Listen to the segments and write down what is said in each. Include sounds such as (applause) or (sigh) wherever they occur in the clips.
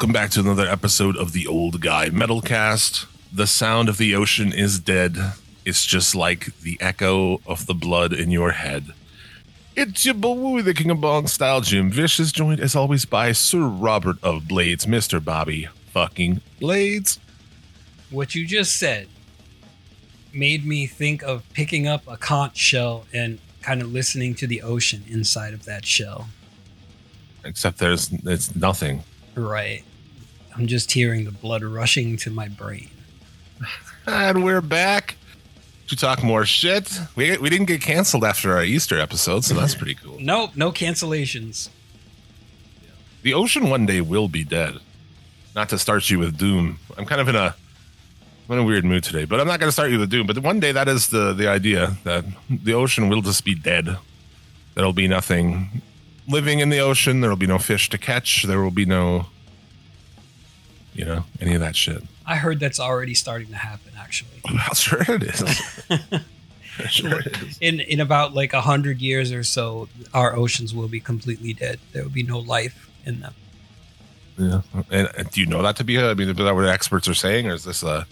Welcome back to another episode of the Old Guy Metalcast. The sound of the ocean is dead. It's just like the echo of the blood in your head. It's your boy, the King of Bong Style, Jim Vicious, joined as always by Sir Robert of Blades, Mr. Bobby fucking Blades. What you just said made me think of picking up a conch shell and kind of listening to the ocean inside of that shell. Except there's it's nothing. Right. I'm just hearing the blood rushing to my brain. And we're back to talk more shit. We, we didn't get canceled after our Easter episode, so that's pretty cool. (laughs) Nope, no cancellations. The ocean one day will be dead. Not to start you with doom. I'm kind of in a I'm in a weird mood today, but I'm not going to start you with doom. But one day that is the the idea that the ocean will just be dead. There'll be nothing living in the ocean. There will be no fish to catch. There will be no, you know, any of that shit. I heard that's already starting to happen actually. (laughs) Well, sure it is. (laughs) sure it is. In in about like a hundred years or so, our oceans will be completely dead. There will be no life in them. Yeah. And, and do you know that to be? a- I mean, is that what experts are saying, or is this uh,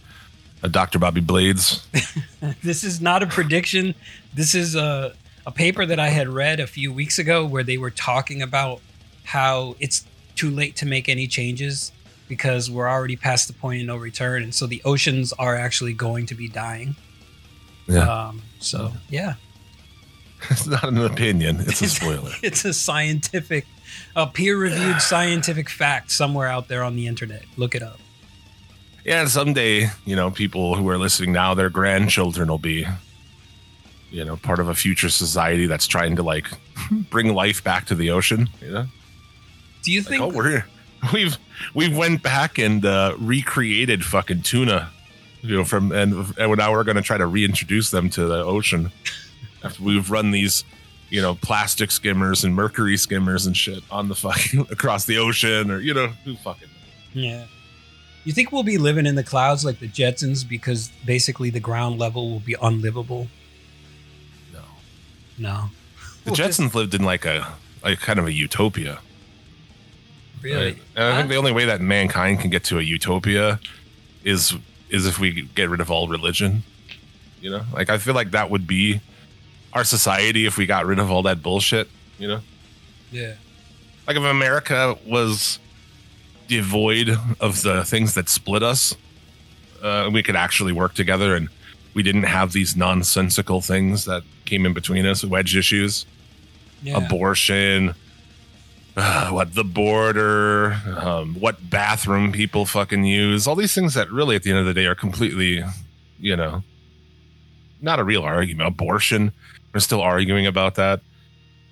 a a Dr. Bobby Blades? (laughs) this is not a prediction. This is a, a paper that I had read a few weeks ago where they were talking about how it's too late to make any changes because we're already past the point of no return. And so the oceans are actually going to be dying. Yeah. Um, so, yeah, (laughs) it's not an opinion. It's a (laughs) spoiler. it's a scientific, a peer reviewed scientific fact somewhere out there on the internet. Look it up. Yeah, and someday, you know, people who are listening now, their grandchildren will be, you know, part of a future society that's trying to like (laughs) bring life back to the ocean. You know, Do you like, think oh, we're (laughs) we've we've went back and uh, recreated fucking tuna, you know, from and, and now we're going to try to reintroduce them to the ocean after (laughs) we've run these. You know, plastic skimmers and mercury skimmers and shit on the fucking (laughs) across the ocean, or you know, who fucking Yeah. You think we'll be living in the clouds like the Jetsons because basically the ground level will be unlivable? no. No. The Jetsons lived in like a like kind of a utopia. Really? Right. And I think the only way that mankind can get to a utopia is is if we get rid of all religion. You know, like I feel like that would be our society if we got rid of all that bullshit. You know, Yeah. like if America was devoid of the things that split us, uh, we could actually work together, and we didn't have these nonsensical things that came in between us, wedge issues Yeah. abortion, uh, (sighs) what the border, um, what bathroom people fucking use, all these things that really at the end of the day are completely, you know, not a real argument. Abortion, we're still arguing about that.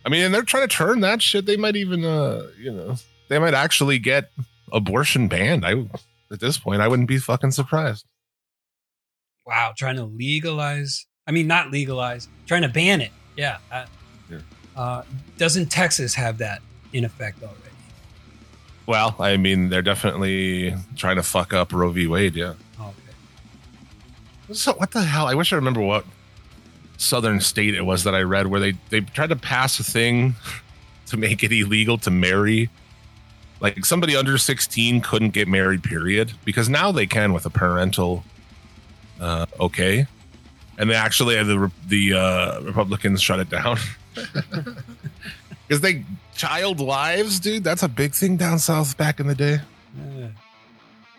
I mean, and they're trying to turn that shit. They might even, uh, you know, they might actually get abortion banned. I, at this point, I wouldn't be fucking surprised. Wow. Trying to legalize. I mean, not legalize, trying to ban it. Yeah. Uh, Yeah. Uh, doesn't Texas have that in effect already? Well, I mean, they're definitely trying to fuck up Roe v. Wade. Yeah. Okay. So what the hell? I wish I remember what southern state it was that I read where they they tried to pass a thing (laughs) to make it illegal to marry. Like somebody under 16 couldn't get married, period. Because now they can with a parental uh okay. And they actually the the uh Republicans shut it down. (laughs) Because they child lives, dude. That's a big thing down south back in the day. Uh,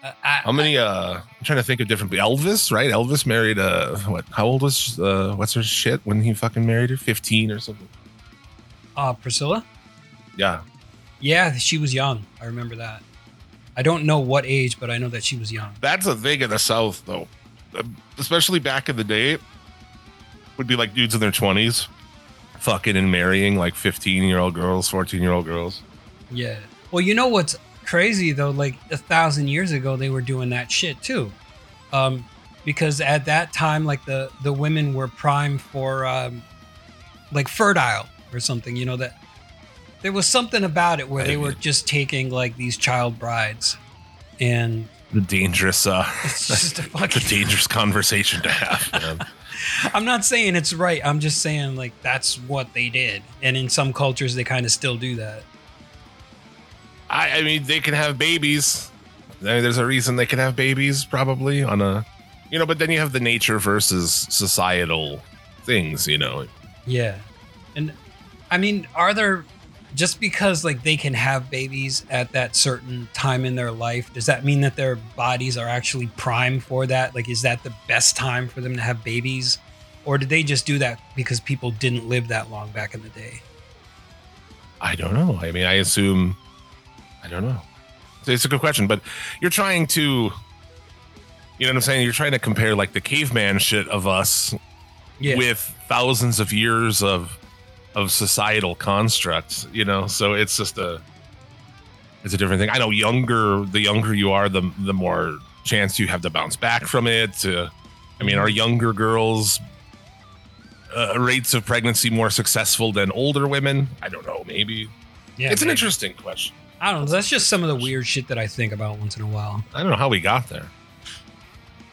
I- I- How many? Uh, I'm trying to think of different. Elvis, right? Elvis married. Uh, what? How old was? Uh, what's her shit when he fucking married her? Fifteen or something. uh, Priscilla? Yeah, Yeah, she was young. I remember that. I don't know what age, but I know that she was young. that's a thing in the South, though. Especially back in the day, would be like dudes in their twenties, fucking and marrying like fifteen year old girls, fourteen year old girls. Yeah. Well, you know what's crazy though? Like a thousand years ago, they were doing that shit too, um, because at that time, like the the women were prime for um, like fertile or something. You know that there was something about it where they were just taking like these child brides, and The dangerous, uh, it's just a (laughs) the fucking. dangerous conversation to have. (laughs) I'm not saying it's right. I'm just saying like that's what they did, and in some cultures they kind of still do that. I, I mean, they can have babies. I mean, there's a reason they can have babies, probably on a, you know. But then you have the nature versus societal things, you know. Yeah. And I mean, are there just because like they can have babies at that certain time in their life, does that mean that their bodies are actually prime for that? Like is that the best time for them to have babies? Or did they just do that because people didn't live that long back in the day? I don't know. I mean, I assume. I don't know. It's a good question, but you're trying to. You know what I'm saying? You're trying to compare like the caveman shit of us Yeah. with thousands of years of of societal constructs. You know, so it's just a. It's a different thing. I know younger, the younger you are, the the more chance you have to bounce back from it. To, I mean, are younger girls uh, rates of pregnancy more successful than older women? I don't know. Maybe yeah, it's an interesting question. I don't know. That's just some of the weird shit that I think about once in a while. I don't know how we got there.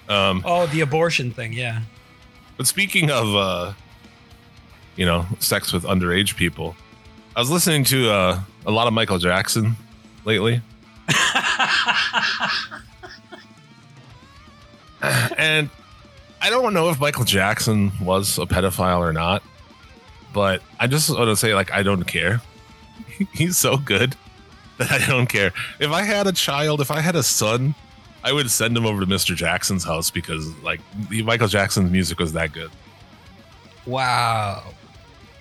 Um, Oh, the abortion thing, yeah. but speaking of, uh, you know, sex with underage people, I was listening to uh, a lot of Michael Jackson lately, (laughs) and I don't know if Michael Jackson was a pedophile or not, but I just want to say, like, I don't care. (laughs) He's so good that I don't care. If I had a child, if I had a son, I would send him over to Mr. Jackson's house because, like, Michael Jackson's music was that good. wow.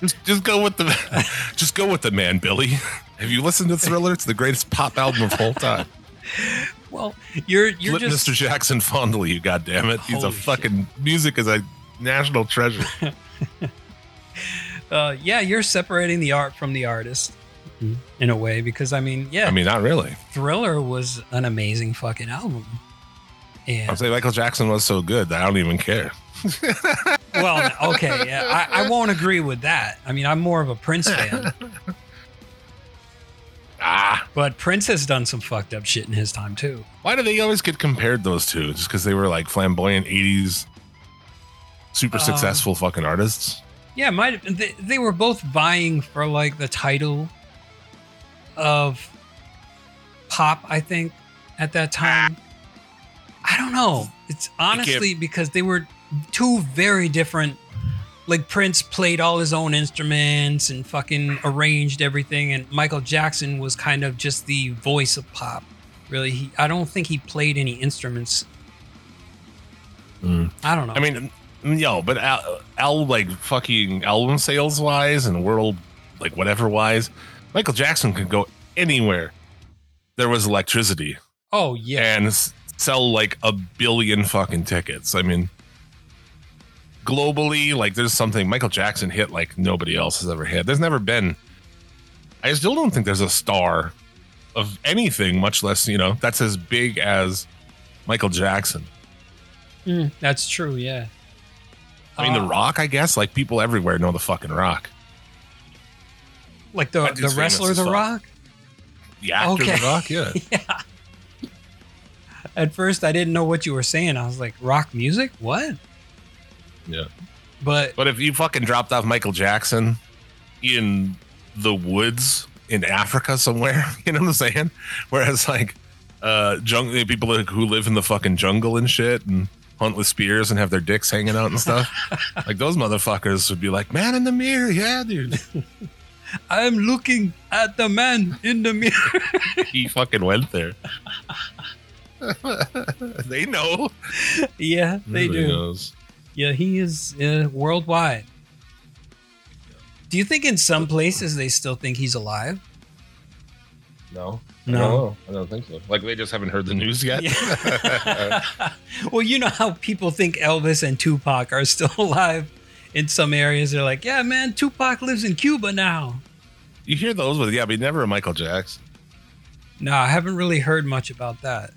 Just, just go with the, (laughs) just go with the man, Billy. Have you listened to Thriller? It's the greatest pop album of all time. Well, you're you're Flip just Mr. Jackson fondly, you goddamn it. He's a Holy shit. fucking music is a national treasure. (laughs) uh, yeah, you're separating the art from the artist in a way because I mean, yeah, I mean, not really. Thriller was an amazing fucking album. I'm And saying Michael Jackson was so good that I don't even care. Well, okay, yeah, I, I won't agree with that. I mean, I'm more of a Prince fan, Ah, but Prince has done some fucked up shit in his time too. why do they always get compared those two? Just because they were like flamboyant '80s, super Um, successful fucking artists. Yeah, might they, they were both vying for like the title of pop, I think, at that time. I don't know. It's honestly because they were two very different. Like Prince played all his own instruments and fucking arranged everything, and Michael Jackson was kind of just the voice of pop. Really, he I don't think he played any instruments. Mm. I don't know. I mean, yo, but Al, Al like fucking album sales wise and world like whatever wise, Michael Jackson could go anywhere. There was electricity oh yeah, and sell like a billion fucking tickets. I mean, globally, like there's something Michael Jackson hit like nobody else has ever hit. There's never been. I still don't think there's a star of anything, much less you know that's as big as Michael Jackson. Mm, that's true. Yeah. I mean, Uh, The Rock, I guess. Like people everywhere know the fucking Rock. like the the wrestler, The. Rock. The actor, Okay. The Rock, yeah. (laughs) yeah. At first, I didn't know what you were saying. I was like, rock music? What? Yeah. But But if you fucking dropped off Michael Jackson in the woods in Africa somewhere, (laughs) you know what I'm saying? Whereas like uh jungle people who live in the fucking jungle and shit and hunt with spears and have their dicks hanging out and stuff, (laughs) like those motherfuckers would be like, "Man in the mirror, yeah, dude." (laughs) I'm looking at the man in the mirror. he fucking went there. they know. yeah, they Everybody do. knows. Yeah, he is uh, worldwide. Do you think in some places they still think he's alive? No. No. No, I don't think so. Like they just haven't heard the news yet. Yeah. (laughs) (laughs) well, you know how people think Elvis and Tupac are still (laughs) alive in some areas. They're like, yeah, man, Tupac lives in Cuba now. You hear those, with, yeah, but never Michael Jackson. No, I haven't really heard much about that.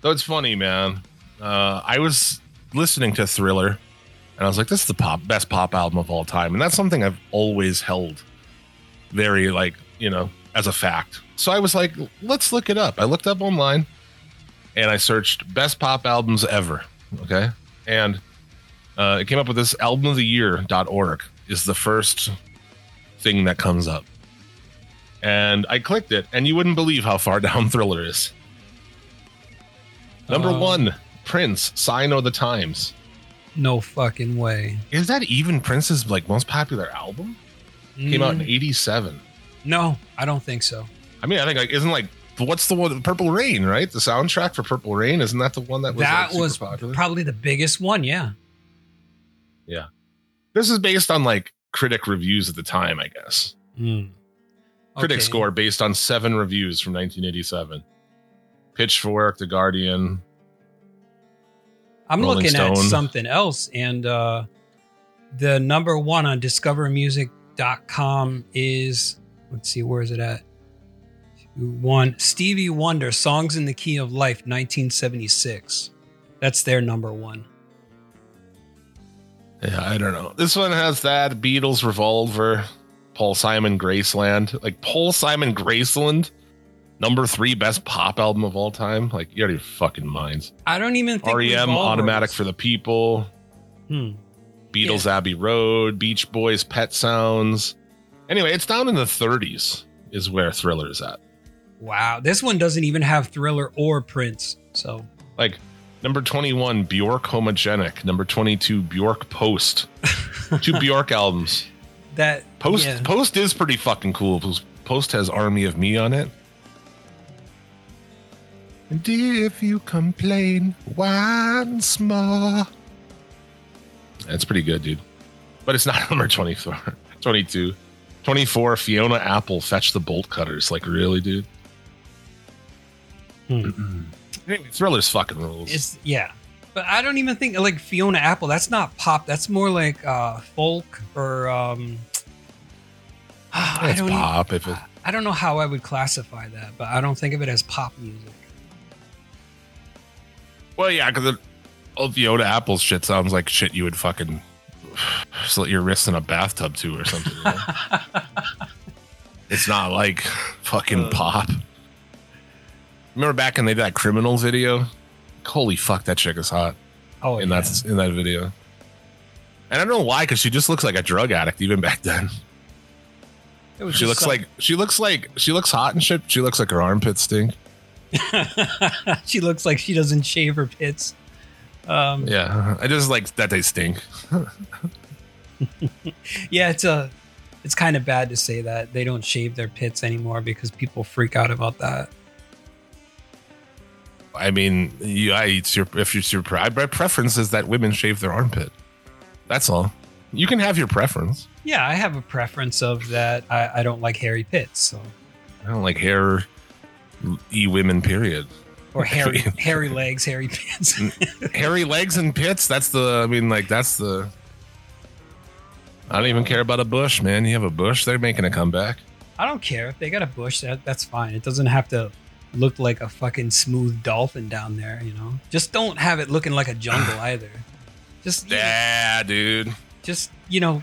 Though it's funny, man. Uh, I was listening to Thriller, and I was like, "This is the pop best pop album of all time," and that's something I've always held very like you know as a fact. So I was like, "Let's look it up." I looked up online, and I searched best pop albums ever. Okay, and uh, it came up with this album of the year.org is the first thing that comes up. and I clicked it, and you wouldn't believe how far (laughs) down Thriller is. Number Uh, one, Prince, Sign of the Times. No fucking way. Is that even Prince's like most popular album? Came out in Mm, '87. No, I don't think so. I mean, I think like isn't like what's the one Purple Rain, right? The soundtrack for Purple Rain isn't that the one that was that like, was popular? probably the biggest one. Yeah. Yeah. This is based on like critic reviews at the time, I guess. Mm. Critic score based on seven reviews from 1987. Pitchfork, The Guardian. I'm Rolling looking at (laughs) something else, and uh, the number one on discovermusic.com is let's see, where is it at? One Stevie Wonder, Songs in the Key of Life, 1976. That's their number one. Yeah, I don't know. This one has that Beatles Revolver, Paul Simon Graceland. Like Paul Simon Graceland, number three best pop album of all time. Like you're out of your fucking minds. I don't even think REM, Automatic was- for the People, Hmm. Beatles Abbey Road, Beach Boys, Pet Sounds. Anyway, it's down in the 30s is where Thriller is at. Wow, this one doesn't even have Thriller or Prince. So Like number 21, Bjork Homogenic. Number 22, Bjork Post. (laughs) Two Bjork albums. that Post yeah. Post is pretty fucking cool. Post- Post has Army of Me on it. And if you complain once more. That's pretty good, dude. But it's not (laughs) number 24, 22. 24, Fiona Apple, Fetch the Bolt Cutters. Like, really, dude? (clears throat) Anyway, Thriller's fucking rules. It's yeah, but I don't even think like Fiona Apple. That's not pop. That's more like uh, folk or um. (sighs) I it's don't. pop. If it, I don't know how I would classify that, but I don't think of it as pop music. Well, yeah, because old Fiona Apple shit sounds like shit you would fucking (sighs) slit your wrists in a bathtub to or something. (laughs) it's not like fucking Uh. pop. Remember back in they did that criminal video? Holy fuck, that chick is hot Oh, in yeah. that in that video. And I don't know why, because she just looks like a drug addict even back then. It was She looks some- like she looks like she looks hot and shit. She looks like her armpits stink. (laughs) she looks like she doesn't shave her pits. Um, Yeah, I just like that they stink. (laughs) yeah, it's a, it's kind of bad to say that they don't shave their pits anymore because people freak out about that. I mean, you, I, it's your if it's your pre- my preference is that women shave their armpit. That's all. You can have your preference. Yeah, I have a preference of that. I, I don't like hairy pits, so I don't like hair. E women. Period. or (laughs) hairy (laughs) hairy legs, hairy pits. Hairy legs and pits. That's the. I mean, like that's the. I don't even care about a bush, man. You have a bush, they're making a comeback. I don't care if they got a bush. That that's fine. It doesn't have to look like a fucking smooth dolphin down there. You know, just don't have it looking like a jungle (sighs) either. Just you know, Yeah, dude. just you know,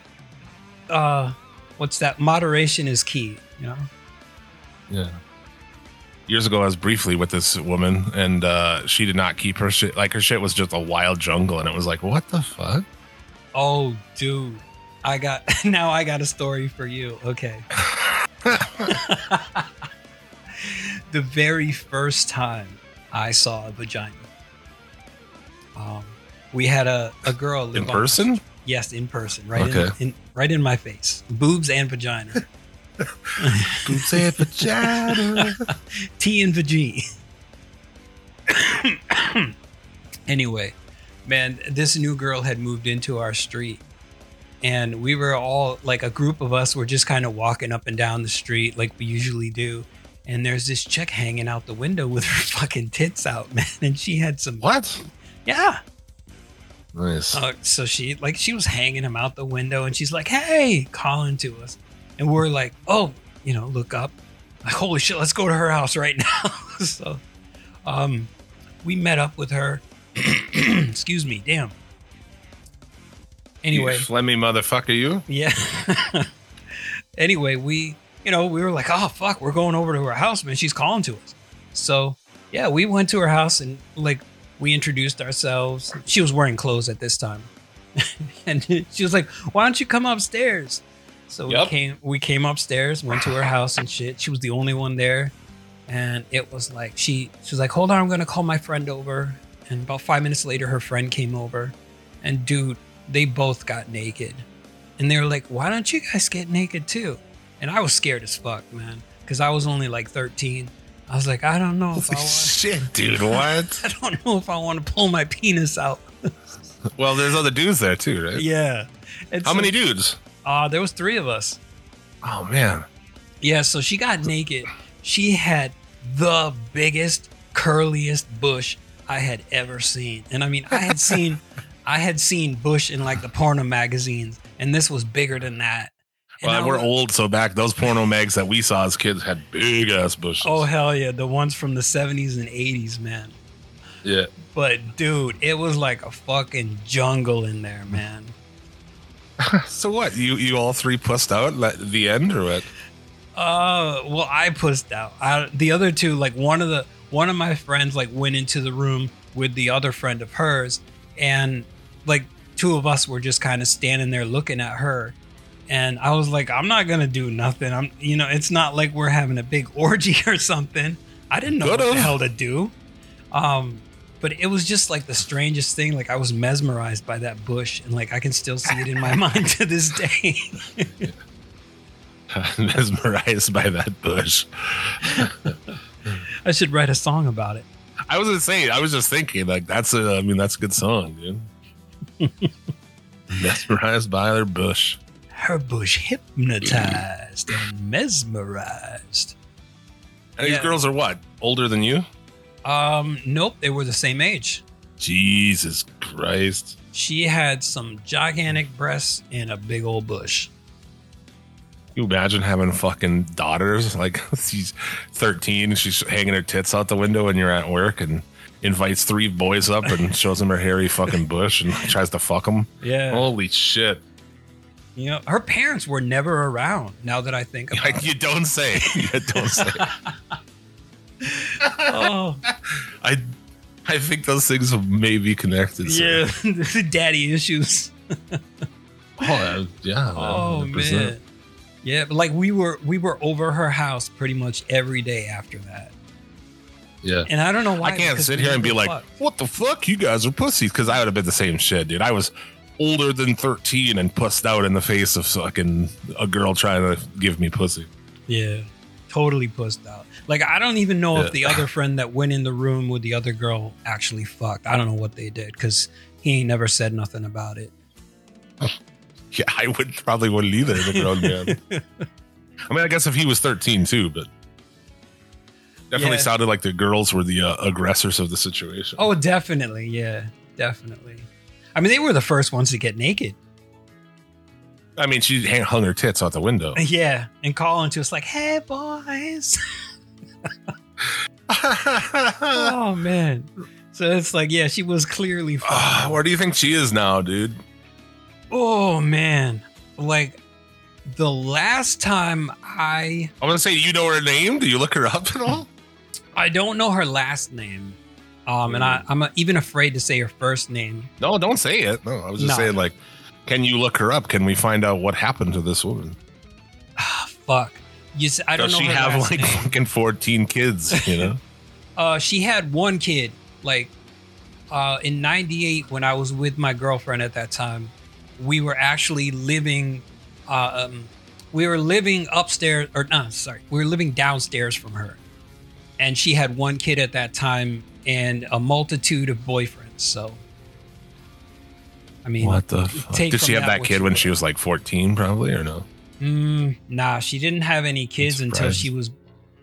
uh, what's that? Moderation is key. You know. Yeah. Years ago, I was briefly with this woman, and uh, she did not keep her shit. Like her shit was just a wild jungle, and it was like, what the fuck? Oh, dude. I got (laughs) now I got a story for you. Okay. (laughs) the very first time I saw a vagina. Um we had a, a girl In on- person? yes, in person, right Okay. in, in right in my face. Boobs and vagina. Boobs and vagina. T and vagine. anyway, man, this new girl had moved into our street. And we were all like a group of us were just kind of walking up and down the street like we usually do. And there's this chick hanging out the window with her (laughs) fucking tits out, man. And she had some What? Yeah. Nice. Uh, so she like she was hanging him out the window and she's like, "Hey," calling to us. And we're like, "Oh, you know, look up." Like, "Holy shit, let's go to her house right now." (laughs) so um we met up with her. (clears throat) Excuse me, damn. Anyway, You Let me motherfucker you. yeah. (laughs) anyway, we, you know, we were like, oh, fuck, we're going over to her house, man. She's calling to us. So, yeah, we went to her house and, like, we introduced ourselves. She was wearing clothes at this time. (laughs) and she was like, why don't you come upstairs? So Yep. we came we came upstairs, went to her house and shit. She was the only one there. And it was like she she was like, Hold on, I'm gonna call my friend over. And about five minutes later her friend came over. And dude, they both got naked. And they were like, Why don't you guys get naked too? And I was scared as fuck, man. Because I was only like 13. I was like, I don't know if I want (laughs) shit, (laughs) dude! What? I don't know if I want to pull my penis out. (laughs) well, there's other dudes there too, right? Yeah. And How so- many dudes? Uh, there was three of us. Oh man, Yeah, so she got naked. She had the biggest, curliest bush I had ever seen. And I mean, I had seen (laughs) I had seen bush in like the porno magazines, and this was bigger than that. And well, we're was- old, so back those porno mags that we saw as kids had big ass bushes. Oh hell yeah, the ones from the 70s and 80s, man. yeah. But dude, it was like a fucking jungle in there, man. (laughs) So what? You you all three pussed out at the end or what? Uh, well, I pussed out. I, the other two, like one of the one of my friends, like went into the room with the other friend of hers, and like two of us were just kind of standing there looking at her, and I was like, I'm not gonna do nothing. I'm, you know, it's not like we're having a big (laughs) orgy or something. I didn't know what Could've. the hell to do. Um, but it was just like the strangest thing. Like I was mesmerized by that bush, and like I can still see it in my (laughs) mind to this day. (laughs) Mesmerized by that bush. I should write a song about it. I was gonna I was just thinking, like that's a, I mean, that's a good song, dude. (laughs) Mesmerized by their bush. her bush hypnotized and mesmerized. And these girls are what? Older than you? Um, nope, they were the same age. Jesus Christ. She had some gigantic breasts and a big old bush. You imagine having fucking daughters? Like (laughs) she's 13, she's hanging her tits out the window and you're at work and invites three boys up and (laughs) shows them her hairy fucking bush and (laughs) tries to fuck them. Yeah, Holy shit. you know, her parents were never around. Now that I think about it. you don't say. You don't say. Oh, I I think those things may be connected. yeah, (laughs) daddy issues. Oh, uh, yeah. Oh 100%. man, yeah, but like we were, we were over her house pretty much every day after that, Yeah. and I don't know why. I can't sit here and be like, fucked. what the fuck? You guys are pussies. Because I would have been the same shit, dude. I was older than 13 and pussed out in the face of fucking a girl trying to give me pussy. Yeah, totally pussed out. Like I don't even know Yeah. if the other friend that went in the room with the other girl actually fucked. I don't know what they did because he ain't never said nothing about it. (laughs) Yeah, I would probably wouldn't either as a grown man. I mean, I guess if he was 13 too, but definitely Yeah. sounded like the girls were the uh, aggressors of the situation. Oh, definitely, yeah, definitely. I mean, they were the first ones to get naked. I mean, she hung her tits out the window. (laughs) Yeah, and calling to us like, "Hey, boys." (laughs) (laughs) oh man. So it's like, yeah, she was clearly. Fucking. where do you think she is now, dude? oh man, like the last time I I'm gonna say, you know her name? Do you look her up at all? I don't know her last name. Um, and I, I'm even afraid to say her first name. No, don't say it. No, I was just No. saying, like, can you look her up? Can we find out what happened to this woman? Ah, (sighs) fuck. You, I don't Does know she have like name. fucking 14 kids? You know? (laughs) Uh, she had one kid. Like, uh, in '98, when I was with my girlfriend at that time, we were actually living. Uh, um, we were living upstairs, or no, sorry, we were living downstairs from her, and she had one kid at that time and a multitude of boyfriends. So, I mean, what the fuck? Did she have that that kid when she was like 14, probably, or no? Mm, nah, she didn't have any kids until she was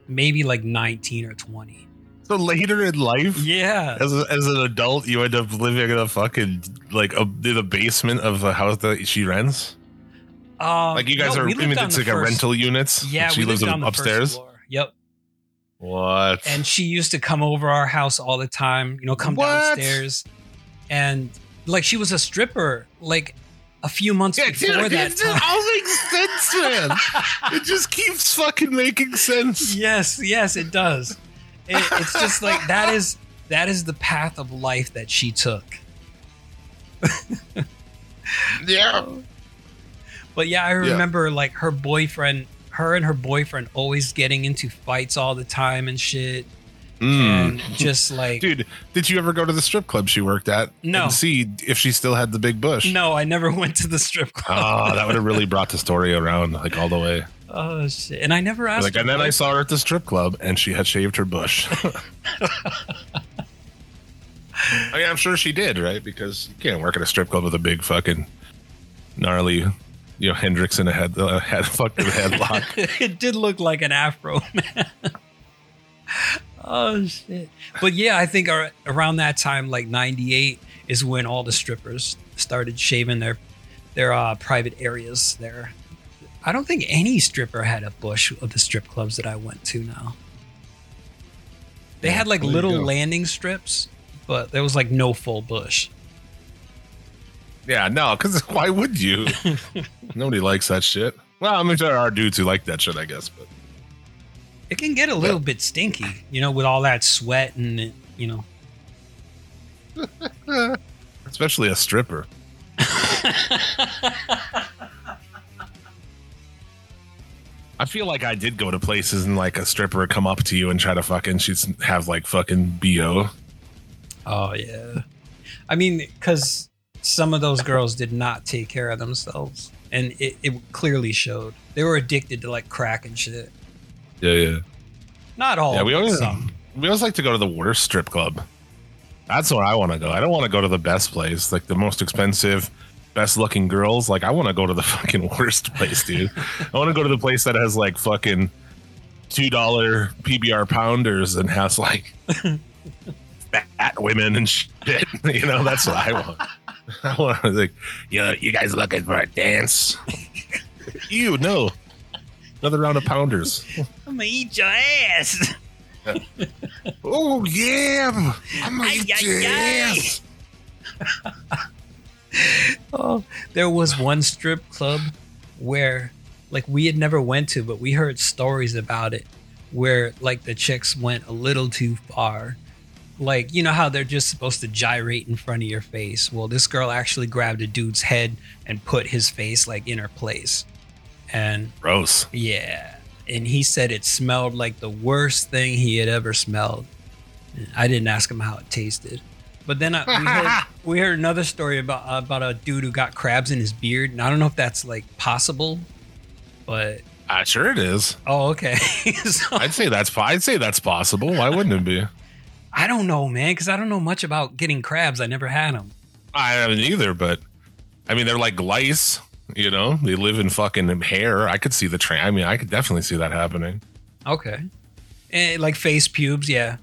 maybe like 19 or 20. So later in life, Yeah. as, a, as an adult, you end up living in a fucking like a, in the basement of the house that she rents. Um, Like you guys no, are, I mean, it's the like a rental units. Yeah, she lives lived in on the first upstairs. floor. Yep. What? And she used to come over our house all the time, you know, come What? downstairs. And like she was a stripper like a few months yeah, before dude, that it time. all makes sense, man. it just keeps fucking making sense. yes, yes, it does. It, it's just like that is that is the path of life that she took. Yeah. But yeah, I remember like her boyfriend, her and her boyfriend always getting into fights all the time and shit. Mm. Just (laughs) like Dude, did you ever go to the strip club she worked at? No. And see if she still had the big bush? no, I never (laughs) went to the strip club. Oh, that would have really brought the story around like all the way. Oh shit! And I never asked. Like, and then I saw her at the strip club, and she had shaved her bush. (laughs) I mean, I'm sure she did, right? Because you can't work at a strip club with a big fucking gnarly, you know, Hendrix in a head, uh, head fucking headlock. it did look like an afro, man. Oh shit! But yeah, I think ar- around that time, like '98, is when all the strippers started shaving their their uh, private areas there. I don't think any stripper had a bush of the strip clubs that I went to now. They Yeah, had like little landing strips, but there was like no full bush. yeah, no, because (laughs) why would you? (laughs) Nobody likes that shit. Well, I mean, there are dudes who like that shit, I guess, but It can get a little bit stinky, you know, with all that sweat and you know. (laughs) especially a stripper. (laughs) I feel like I did go to places and like a stripper come up to you and try to fucking she'd have like fucking bo. Oh yeah. I mean, because some of those girls did not take care of themselves, and it, it clearly showed. They were addicted to like crack and shit. Yeah, yeah, Not all. yeah. We always some. we always like to go to the worst strip club. That's where I want to go. I don't want to go to the best place, like the most expensive, best looking girls. Like I want to go to the (laughs) fucking worst place, dude. I want to go to the place that has like fucking two dollar PBR pounders and has like (laughs) fat women and shit. (laughs) You know, that's what I want. I want to like, you you guys looking for a dance? you no, another round of pounders. I'm gonna eat your ass. (laughs) Oh yeah, I'm gonna eat your ass. (laughs) Oh, there was one strip club where, like, we had never went to, but we heard stories about it, where like the chicks went a little too far. Like, you know how they're just supposed to gyrate in front of your face. Well, this girl actually grabbed a dude's head and put his face like in her place, and Gross. yeah, and he said it smelled like the worst thing he had ever smelled. I didn't ask him how it tasted, but then I, we, heard, (laughs) we heard another story about about a dude who got crabs in his beard. And I don't know if that's like possible, but Uh, sure it is. oh okay. (laughs) so, I'd say that's I'd say that's possible. Why wouldn't it be? I don't know, man, because I don't know much about getting crabs. I never had them. I haven't either, but I mean they're like lice. You know, they live in fucking hair. I could see the train. I mean, I could definitely see that happening. Okay, and like face pubes, yeah.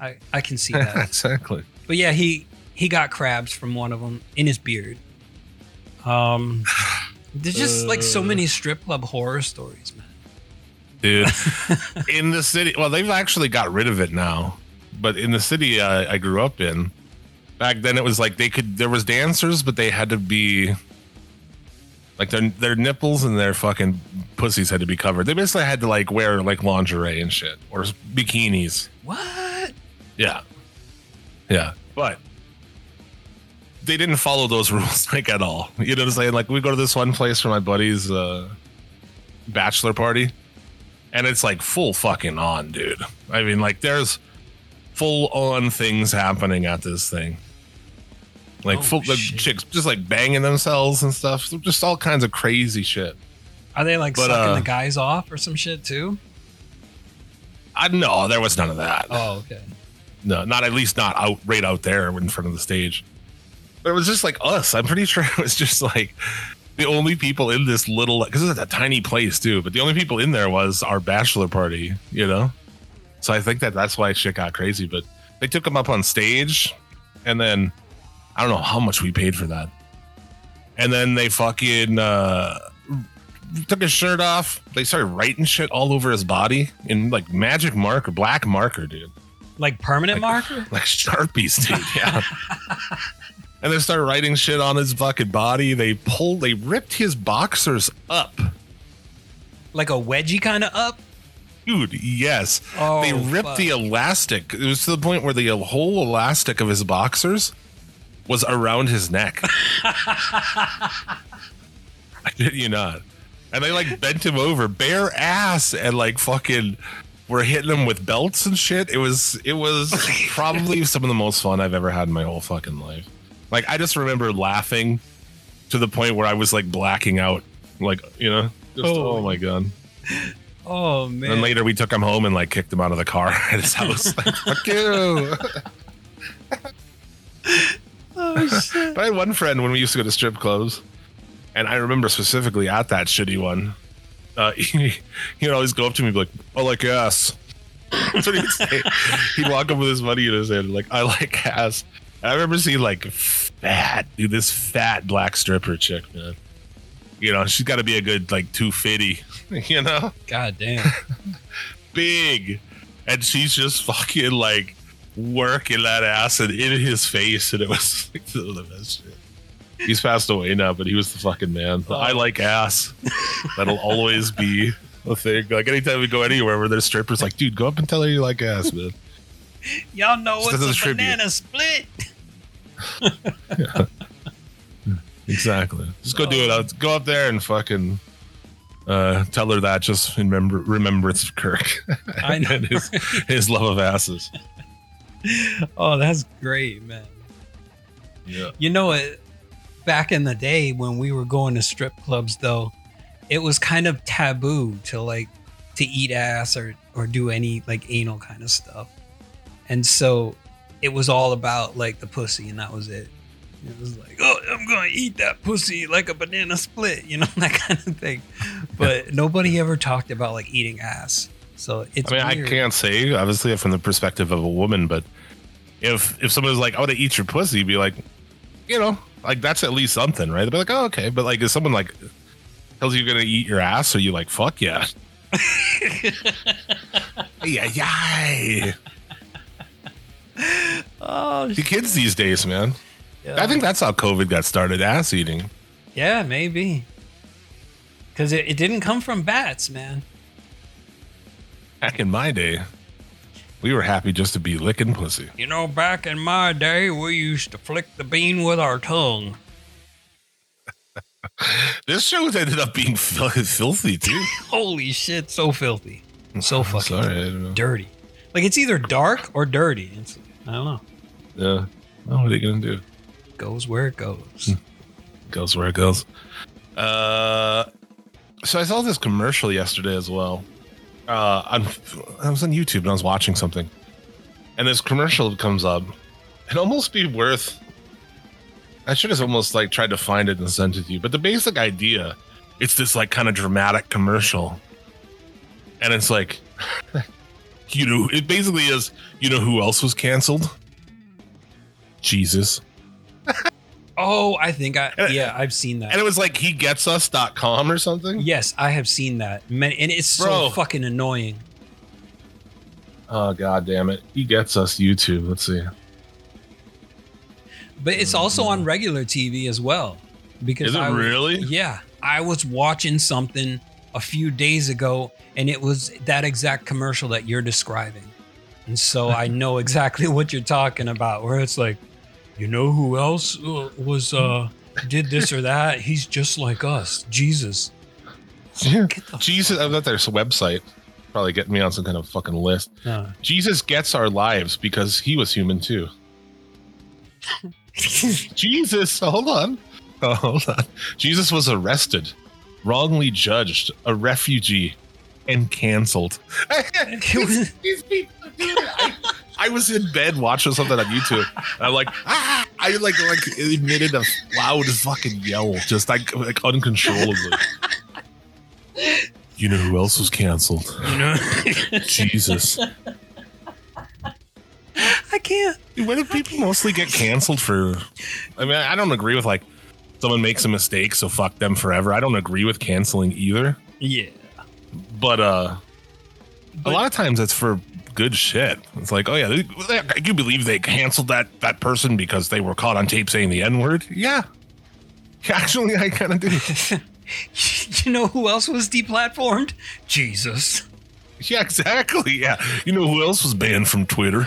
I I can see that. (laughs) exactly. But yeah, he he got crabs from one of them in his beard. Um, there's just like so many strip club horror stories, man. dude. (laughs) in the city, well, they've actually got rid of it now. But in the city uh, I grew up in, back then it was like they could. There was dancers, but they had to be like their their nipples and their fucking pussies had to be covered. They basically had to like wear like lingerie and shit or bikinis. What? Yeah, yeah, but. They didn't follow those (laughs) rules like at all. You know what I'm saying? Like we go to this one place for my buddy's uh, bachelor party, and it's like full fucking on, dude. I mean, like there's full on things happening at this thing. Like Oh, full the chicks just like banging themselves and stuff. So just all kinds of crazy shit. Are they like But, sucking uh, the guys off or some shit too? I no, there was none of that. Oh, okay. No, not at least not out right out there in front of the stage. But it was just like us. I'm pretty (laughs) sure it was just like the only people in this little because it's a tiny place too. But the only people in there was our bachelor party, you know. So I think that that's why shit got crazy. But they took him up on stage, and then I don't know how much we paid for that. And then they fucking uh, took his shirt off. They started writing shit all over his body in like magic marker, black marker, dude Like permanent Like- marker? (laughs) like sharpies, dude. Yeah. (laughs) and they started writing shit on his fucking body. They pulled, they ripped his boxers up, Like a wedgie kind of up? dude. Yes, Oh, they ripped fuck. the elastic. It was to the point where the whole elastic of his boxers was around his neck. (laughs) I did you not. And they like bent him over, bare ass, and like fucking were hitting him with belts and shit. It was it was probably some of the most fun I've ever had in my whole fucking life. Like I just remember laughing to the point where I was like blacking out. Like, you know, just Oh. oh, my god. Oh man. And later we took him home and like kicked him out of the car (laughs) at his house. (laughs) like, fuck you. Oh shit. But I had one friend when we used to go to strip clubs, and I remember specifically at that shitty one, uh, (laughs) he, he'd always go up to me and be like, I like ass. That's what he'd say. (laughs) He'd walk up with his money in his hand, like, I like ass. And I remember seeing like fat, dude, this fat black stripper chick, man. You know, she's got to be a good like 250, (laughs) you know? God damn. big, and she's just fucking like working that ass and in his face, and it was (laughs) like the best shit. He's passed away now, but he was the fucking man. The I like ass. That'll always be a thing. Like anytime we go anywhere where there's strippers, like, dude, go up and tell her you like ass, man. Y'all know Just what's as a a tribute. banana split? (laughs) Exactly. Just go do it. I'll go up there and fucking uh, tell her that. Just in remember remembrance of Kirk. I (laughs) know. and his, his love of asses. (laughs) Oh, that's great, man. Yeah. You know it back in the day when we were going to strip clubs though, it was kind of taboo to like to eat ass or or do any like anal kind of stuff. And so it was all about like the pussy and that was it. It was like, oh, I'm gonna eat that pussy like a banana split, (laughs) you know, that kind of thing. But (laughs) nobody ever talked about like eating ass. So it's I mean, weird. I can't say obviously from the perspective of a woman, but if if someone was like, "I want to eat your pussy," be like, you know, like that's at least something, right? They'd be like, "Oh, okay," but like if someone like tells you you're gonna eat your ass, so you like, "Fuck yeah." (laughs) yeah, yeah. Oh, The kids these days, man. yeah. I think that's how COVID got started. Ass eating. Yeah, maybe. Because it, it didn't come from bats, man. Back in my day, we were happy just to be licking pussy. You know, back in my day, we used to flick the bean with our tongue. (laughs) This show ended up being fil- filthy too. (laughs) Holy shit, so filthy. So fucking sorry, I don't know. dirty. Like, it's either dark or dirty. It's, I don't know. Yeah. Well, what are you gonna do? Goes where it goes. goes where it goes. Uh, so I saw this commercial yesterday as well. Uh, on, I was on YouTube and I was watching something, and this commercial comes up. It'd almost be worth. I should have almost like tried to find it and sent it to you, but the basic idea, it's this like kind of dramatic commercial, and it's like, (laughs) you know, it basically is. You know who else was canceled? Jesus. (laughs) Oh, I think I, And- yeah, I've seen that. And it was like he gets us.com or something. yes, I have seen that. And it's so Bro. fucking annoying. Oh god damn it. He gets us YouTube. Let's see. But it's also on mm-hmm. regular TV as well. Because Is it I was- really? Yeah, I was watching something a few days ago, and it was that exact commercial that you're describing, and so I (laughs) know exactly what you're talking about. Where it's like, you know who else uh, was uh did this or that? He's just like us, Jesus. Get (laughs) Jesus I bet there's a website. Probably getting me on some kind of fucking list. uh, Jesus gets our lives because he was human too. (laughs) Jesus, hold on. Oh, hold on. Jesus was arrested, wrongly judged, a refugee, and canceled. (laughs) was- These people, dude, I, I was in bed watching something on YouTube. And I'm like, ah! I like like emitted a loud fucking yell, just like like uncontrollably. You know who else was canceled? you know, Jesus. I can't. Dude, Why do people mostly get canceled for? I mean, I don't agree with like someone makes a mistake, so fuck them forever. I don't agree with canceling either. Yeah, But uh, But- a lot of times it's for good shit. It's like, oh yeah, they, they, you believe they canceled that that person because they were caught on tape saying the n word? Yeah, (laughs) actually, I kind of do. (laughs) you know who else was deplatformed? Jesus. (laughs) Yeah, exactly. Yeah, you know who else was banned from Twitter?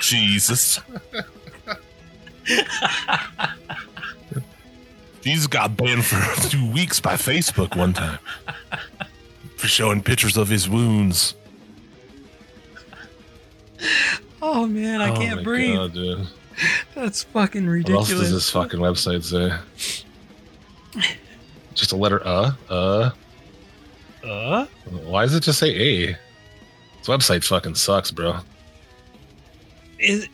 Jesus. Jesus got banned for two weeks by Facebook one time for showing pictures of his wounds. Oh man, I Oh can't my breathe. God, dude. That's fucking ridiculous. What else does this fucking website say? Just a letter uh uh. Uh? Why does it just say A? This website fucking sucks, bro. Is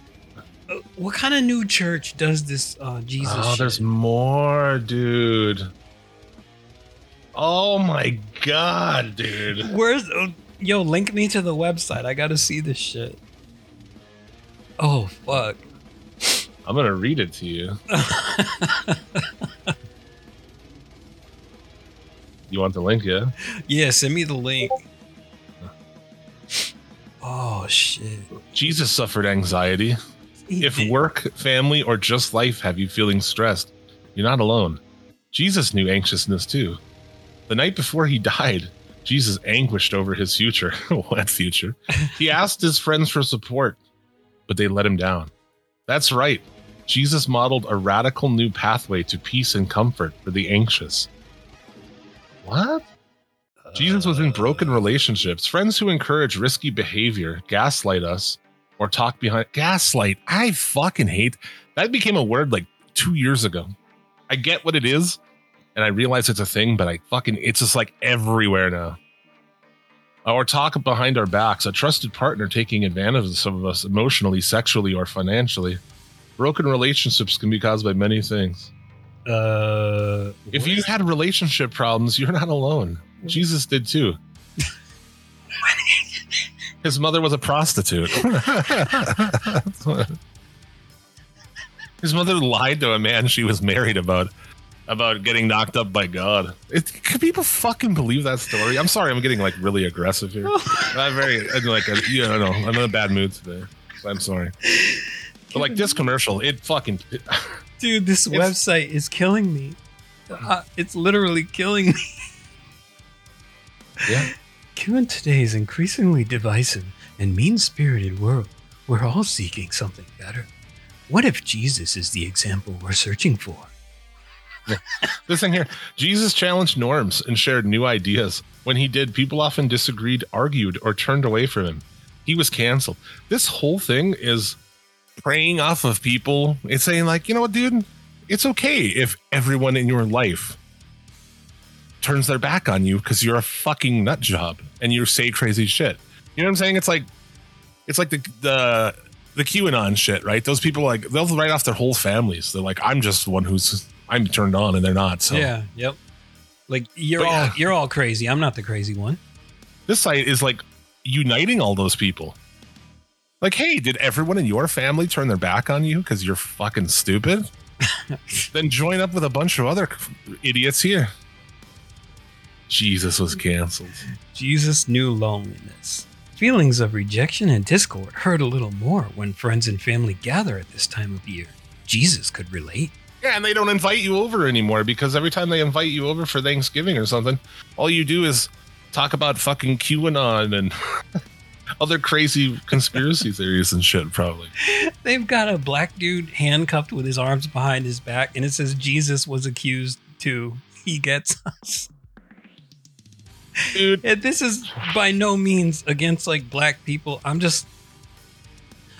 uh, what kind of new church does this uh Jesus? oh, there's more, dude. Oh my god, dude. Where's uh, yo? Link me to the website. I gotta see this shit. Oh fuck. I'm gonna read it to you. You want the link, yeah? yeah, send me the link. Oh shit. Jesus suffered anxiety. He If did- work, family, or just life have you feeling stressed, you're not alone. Jesus knew anxiousness too. The night before he died, Jesus anguished over his future. (laughs) what future? He asked his friends for support, but they let him down. That's right. Jesus modeled a radical new pathway to peace and comfort for the anxious. What? Jesus was in broken relationships, friends who encourage risky behavior, gaslight us, or talk behind gaslight. I fucking hate that became a word like two years ago. I get what it is, and I realize it's a thing, but I fucking it's just like everywhere now. Or talk behind our backs, a trusted partner taking advantage of some of us emotionally, sexually, or financially. Broken relationships can be caused by many things. Uh, If you had relationship problems, you're not alone. Jesus did too. (laughs) His mother was a prostitute. (laughs) (laughs) His mother lied to a man she was married about about getting knocked up by God. It, can people fucking believe that story? I'm sorry, I'm getting like really aggressive here. I'm very I'm like a, you know, I'm in a bad mood today. So I'm sorry. But like this commercial, it fucking it, (laughs) dude, this website is killing me. Uh, it's literally killing me. yeah. Given today's increasingly divisive and mean spirited world, we're all seeking something better. What if Jesus is the example we're searching for? (laughs) This thing here, Jesus challenged norms and shared new ideas. When he did, people often disagreed, argued, or turned away from him. He was canceled. This whole thing is preying off of people. It's saying, like, you know what, dude? It's okay if everyone in your life turns their back on you because you're a fucking nut job and you say crazy shit. You know what I'm saying? It's like, it's like the the the QAnon shit, right? Those people like they'll write off their whole families. They're like, I'm just the one who's I'm turned on, and they're not. So Yeah, yep. Like you're But all yeah. you're all crazy. I'm not the crazy one. this site is like uniting all those people. Like, hey, did everyone in your family turn their back on you because you're fucking stupid? (laughs) then join up with a bunch of other idiots here. Jesus was canceled. Jesus knew loneliness. Feelings of rejection and discord hurt a little more when friends and family gather at this time of year. Jesus could relate. Yeah, and they don't invite you over anymore because every time they invite you over for Thanksgiving or something, all you do is talk about fucking QAnon and (laughs) other crazy conspiracy (laughs) theories and shit, probably. They've got a black dude handcuffed with his arms behind his back, and it says Jesus was accused too. He gets us. Dude, And this is by no means against like black people. I'm just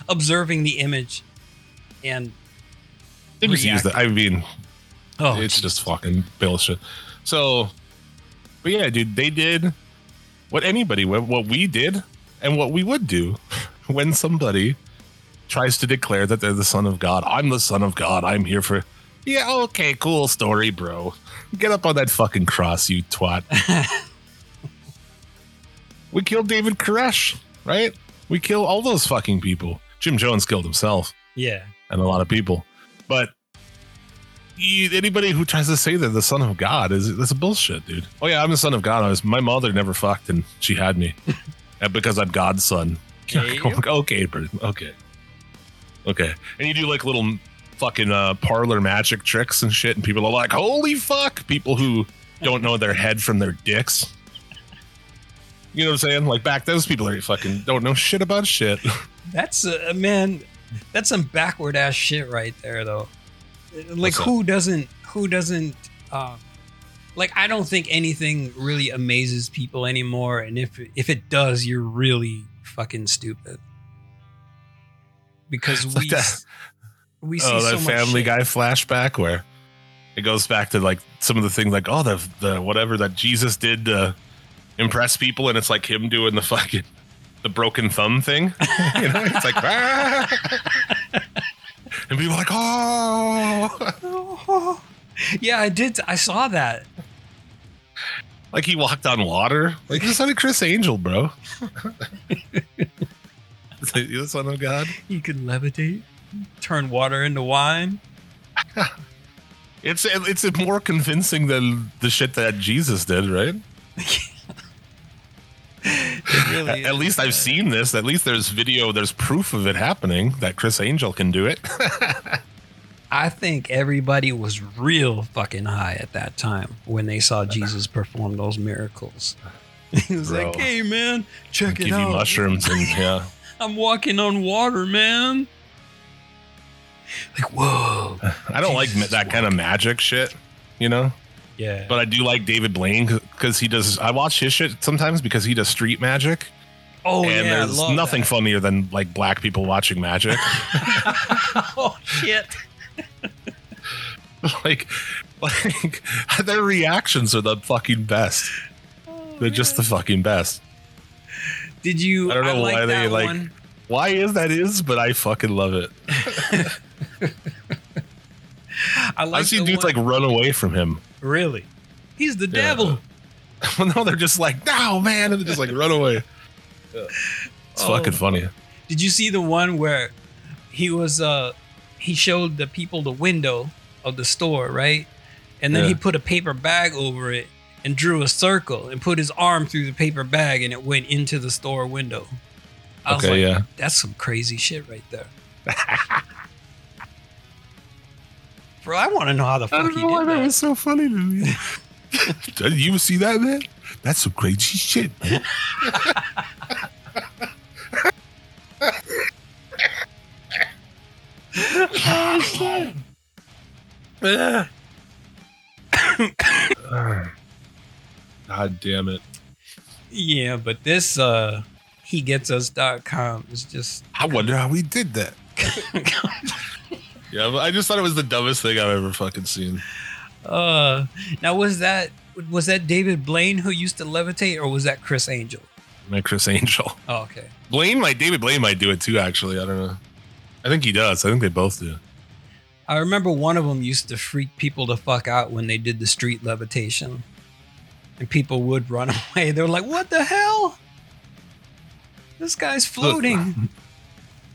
observing the image and they just use that. I mean, oh, it's just fucking bullshit. So, but yeah, dude, they did what anybody, what what we did, and what we would do (laughs) when somebody tries to declare that they're the son of God. I'm the son of God. I'm here for. Yeah, okay, cool story, bro. Get up on that fucking cross, you twat. (laughs) we killed David Koresh, right? We kill all those fucking people. Jim Jones killed himself yeah. and a lot of people. But anybody who tries to say they're the son of God is that's a bullshit, dude. Oh yeah, I'm the son of God. I was my mother never fucked and she had me (laughs) because I'm God's son. Okay. (laughs) okay, Okay, okay. And you do like little fucking uh, parlor magic tricks and shit, and people are like, "Holy fuck!" People who don't know their head from their dicks. You know what I'm saying? Like back those people are fucking don't know shit about shit. (laughs) That's uh, man, that's some backward ass shit right there, though. Like who doesn't who doesn't Um, like I don't think anything really amazes people anymore, and if if it does, you're really fucking stupid. Because we like we see oh, that much Family shit. Guy flashback where it goes back to like some of the things like oh the the whatever that Jesus did to impress people, and it's like him doing the fucking the broken thumb thing. (laughs) you know, it's like "Ah." and people are like oh, yeah, I did. I saw that. like he walked on water. Like the son of Criss Angel, bro. (laughs) You're the son of God. You could levitate, turn water into wine. (laughs) It's it's more convincing than the shit that Jesus did, right? Really At is. least I've seen this. At least there's video, there's proof of it happening that Criss Angel can do it. (laughs) I think everybody was real fucking high at that time when they saw Jesus perform those miracles. (laughs) He was Bro. like, "Hey man, check Give it you out. mushrooms and (laughs) yeah. I'm walking on water, man." Like, whoa. I don't like Jesus that kind of magic shit, you know. Yeah. But I do like David Blaine because he does. I watch his shit sometimes because he does street magic, oh and yeah, I there's nothing that. funnier than like black people watching magic. (laughs) (laughs) oh shit. (laughs) like, like their reactions are the fucking best. Oh, They're just the fucking best. Did you? I don't know like why they, that like- Why is that is, but I fucking love it. (laughs) I like I see the dudes one- like run away from him. really. He's the Yeah. devil. (laughs) no, they're just like, no, man, and they just like run away. (laughs) It's Oh. fucking funny. Did you see the one where he was uh he showed the people the window of the store, right? And then Yeah. he put a paper bag over it and drew a circle and put his arm through the paper bag and it went into the store window. I was Okay, like, yeah. that's some crazy shit right there. Bro, I want to know how the fuck he did that. was so funny to me. (laughs) Did you see that, man? That's some crazy shit, man. (coughs) God damn it. Yeah, but this uh he gets us.com is just I wonder how we did that. (laughs) Yeah, but I just thought it was the dumbest thing I've ever fucking seen. Uh, now was that was that David Blaine who used to levitate, or was that Criss Angel? My Criss Angel. Oh, okay. Blaine might David Blaine might do it too, actually. I don't know. I think he does. I think they both do. I remember one of them used to freak people the fuck out when they did the street levitation, and people would run (laughs) away. They were like, "What the hell? This guy's floating." (laughs)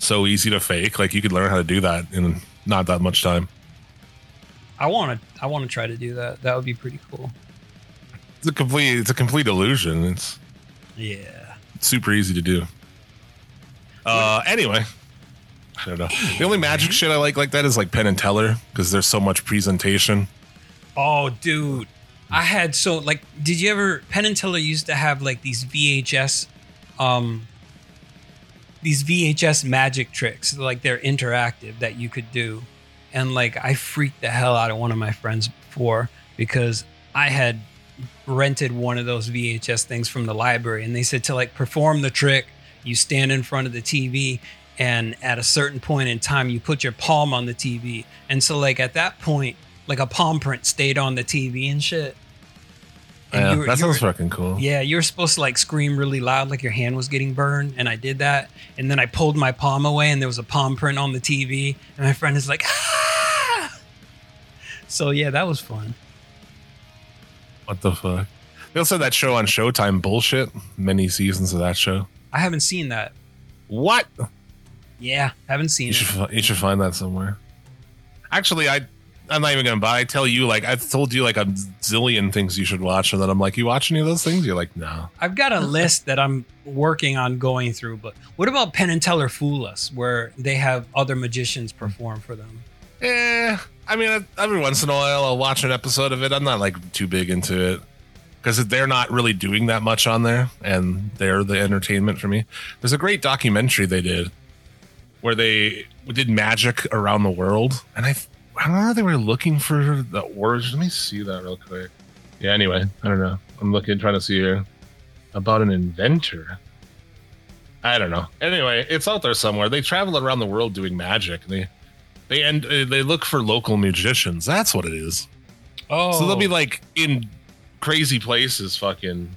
So easy to fake. Like you could learn how to do that in not that much time. I want to. I want to try to do that. That would be pretty cool. It's a complete it's a complete illusion. It's Yeah. super easy to do. Uh anyway. I don't know. The only magic shit I like like that is like Penn and Teller because there's so much presentation. Oh, dude. I had so like did you ever Penn and Teller used to have like these VHS um these VHS magic tricks like they're interactive that you could do. And like I freaked the hell out of one of my friends before because I had rented one of those VHS things from the library and they said to like perform the trick, you stand in front of the TV and at a certain point in time you put your palm on the TV. And so like at that point like a palm print stayed on the TV and shit. Yeah, were- that sounds were- fucking cool. yeah, you were supposed to like scream really loud, like your hand was getting burned, and I did that. And then I pulled my palm away, and there was a palm print on the TV. And my friend is like, ah! So yeah, that was fun. What the fuck? They also had that show on Showtime bullshit. Many seasons of that show. I haven't seen that. What? Yeah, haven't seen You it. should you should find that somewhere. Actually, I I'm not even gonna buy. I tell you like I've told you like a zillion things you should watch, and then I'm like, you watch any of those things? You're like, no. I've got a list that I'm working on going through. But what about Penn and Teller Fool Us, where they have other magicians perform for them? Eh, I mean, every once in a while I'll watch an episode of it. I'm not like too big into it because they're not really doing that much on there, and they're the entertainment for me. There's a great documentary they did where they did magic around the world, and I I don't know. They were looking for the origin. Let me see that real quick. Yeah. Anyway, I don't know. I'm looking, trying to see here about an inventor. I don't know. Anyway, it's out there somewhere. They travel around the world doing magic. And they they end uh, they look for local magicians. That's what it is. Oh, So they'll be like in crazy places, fucking.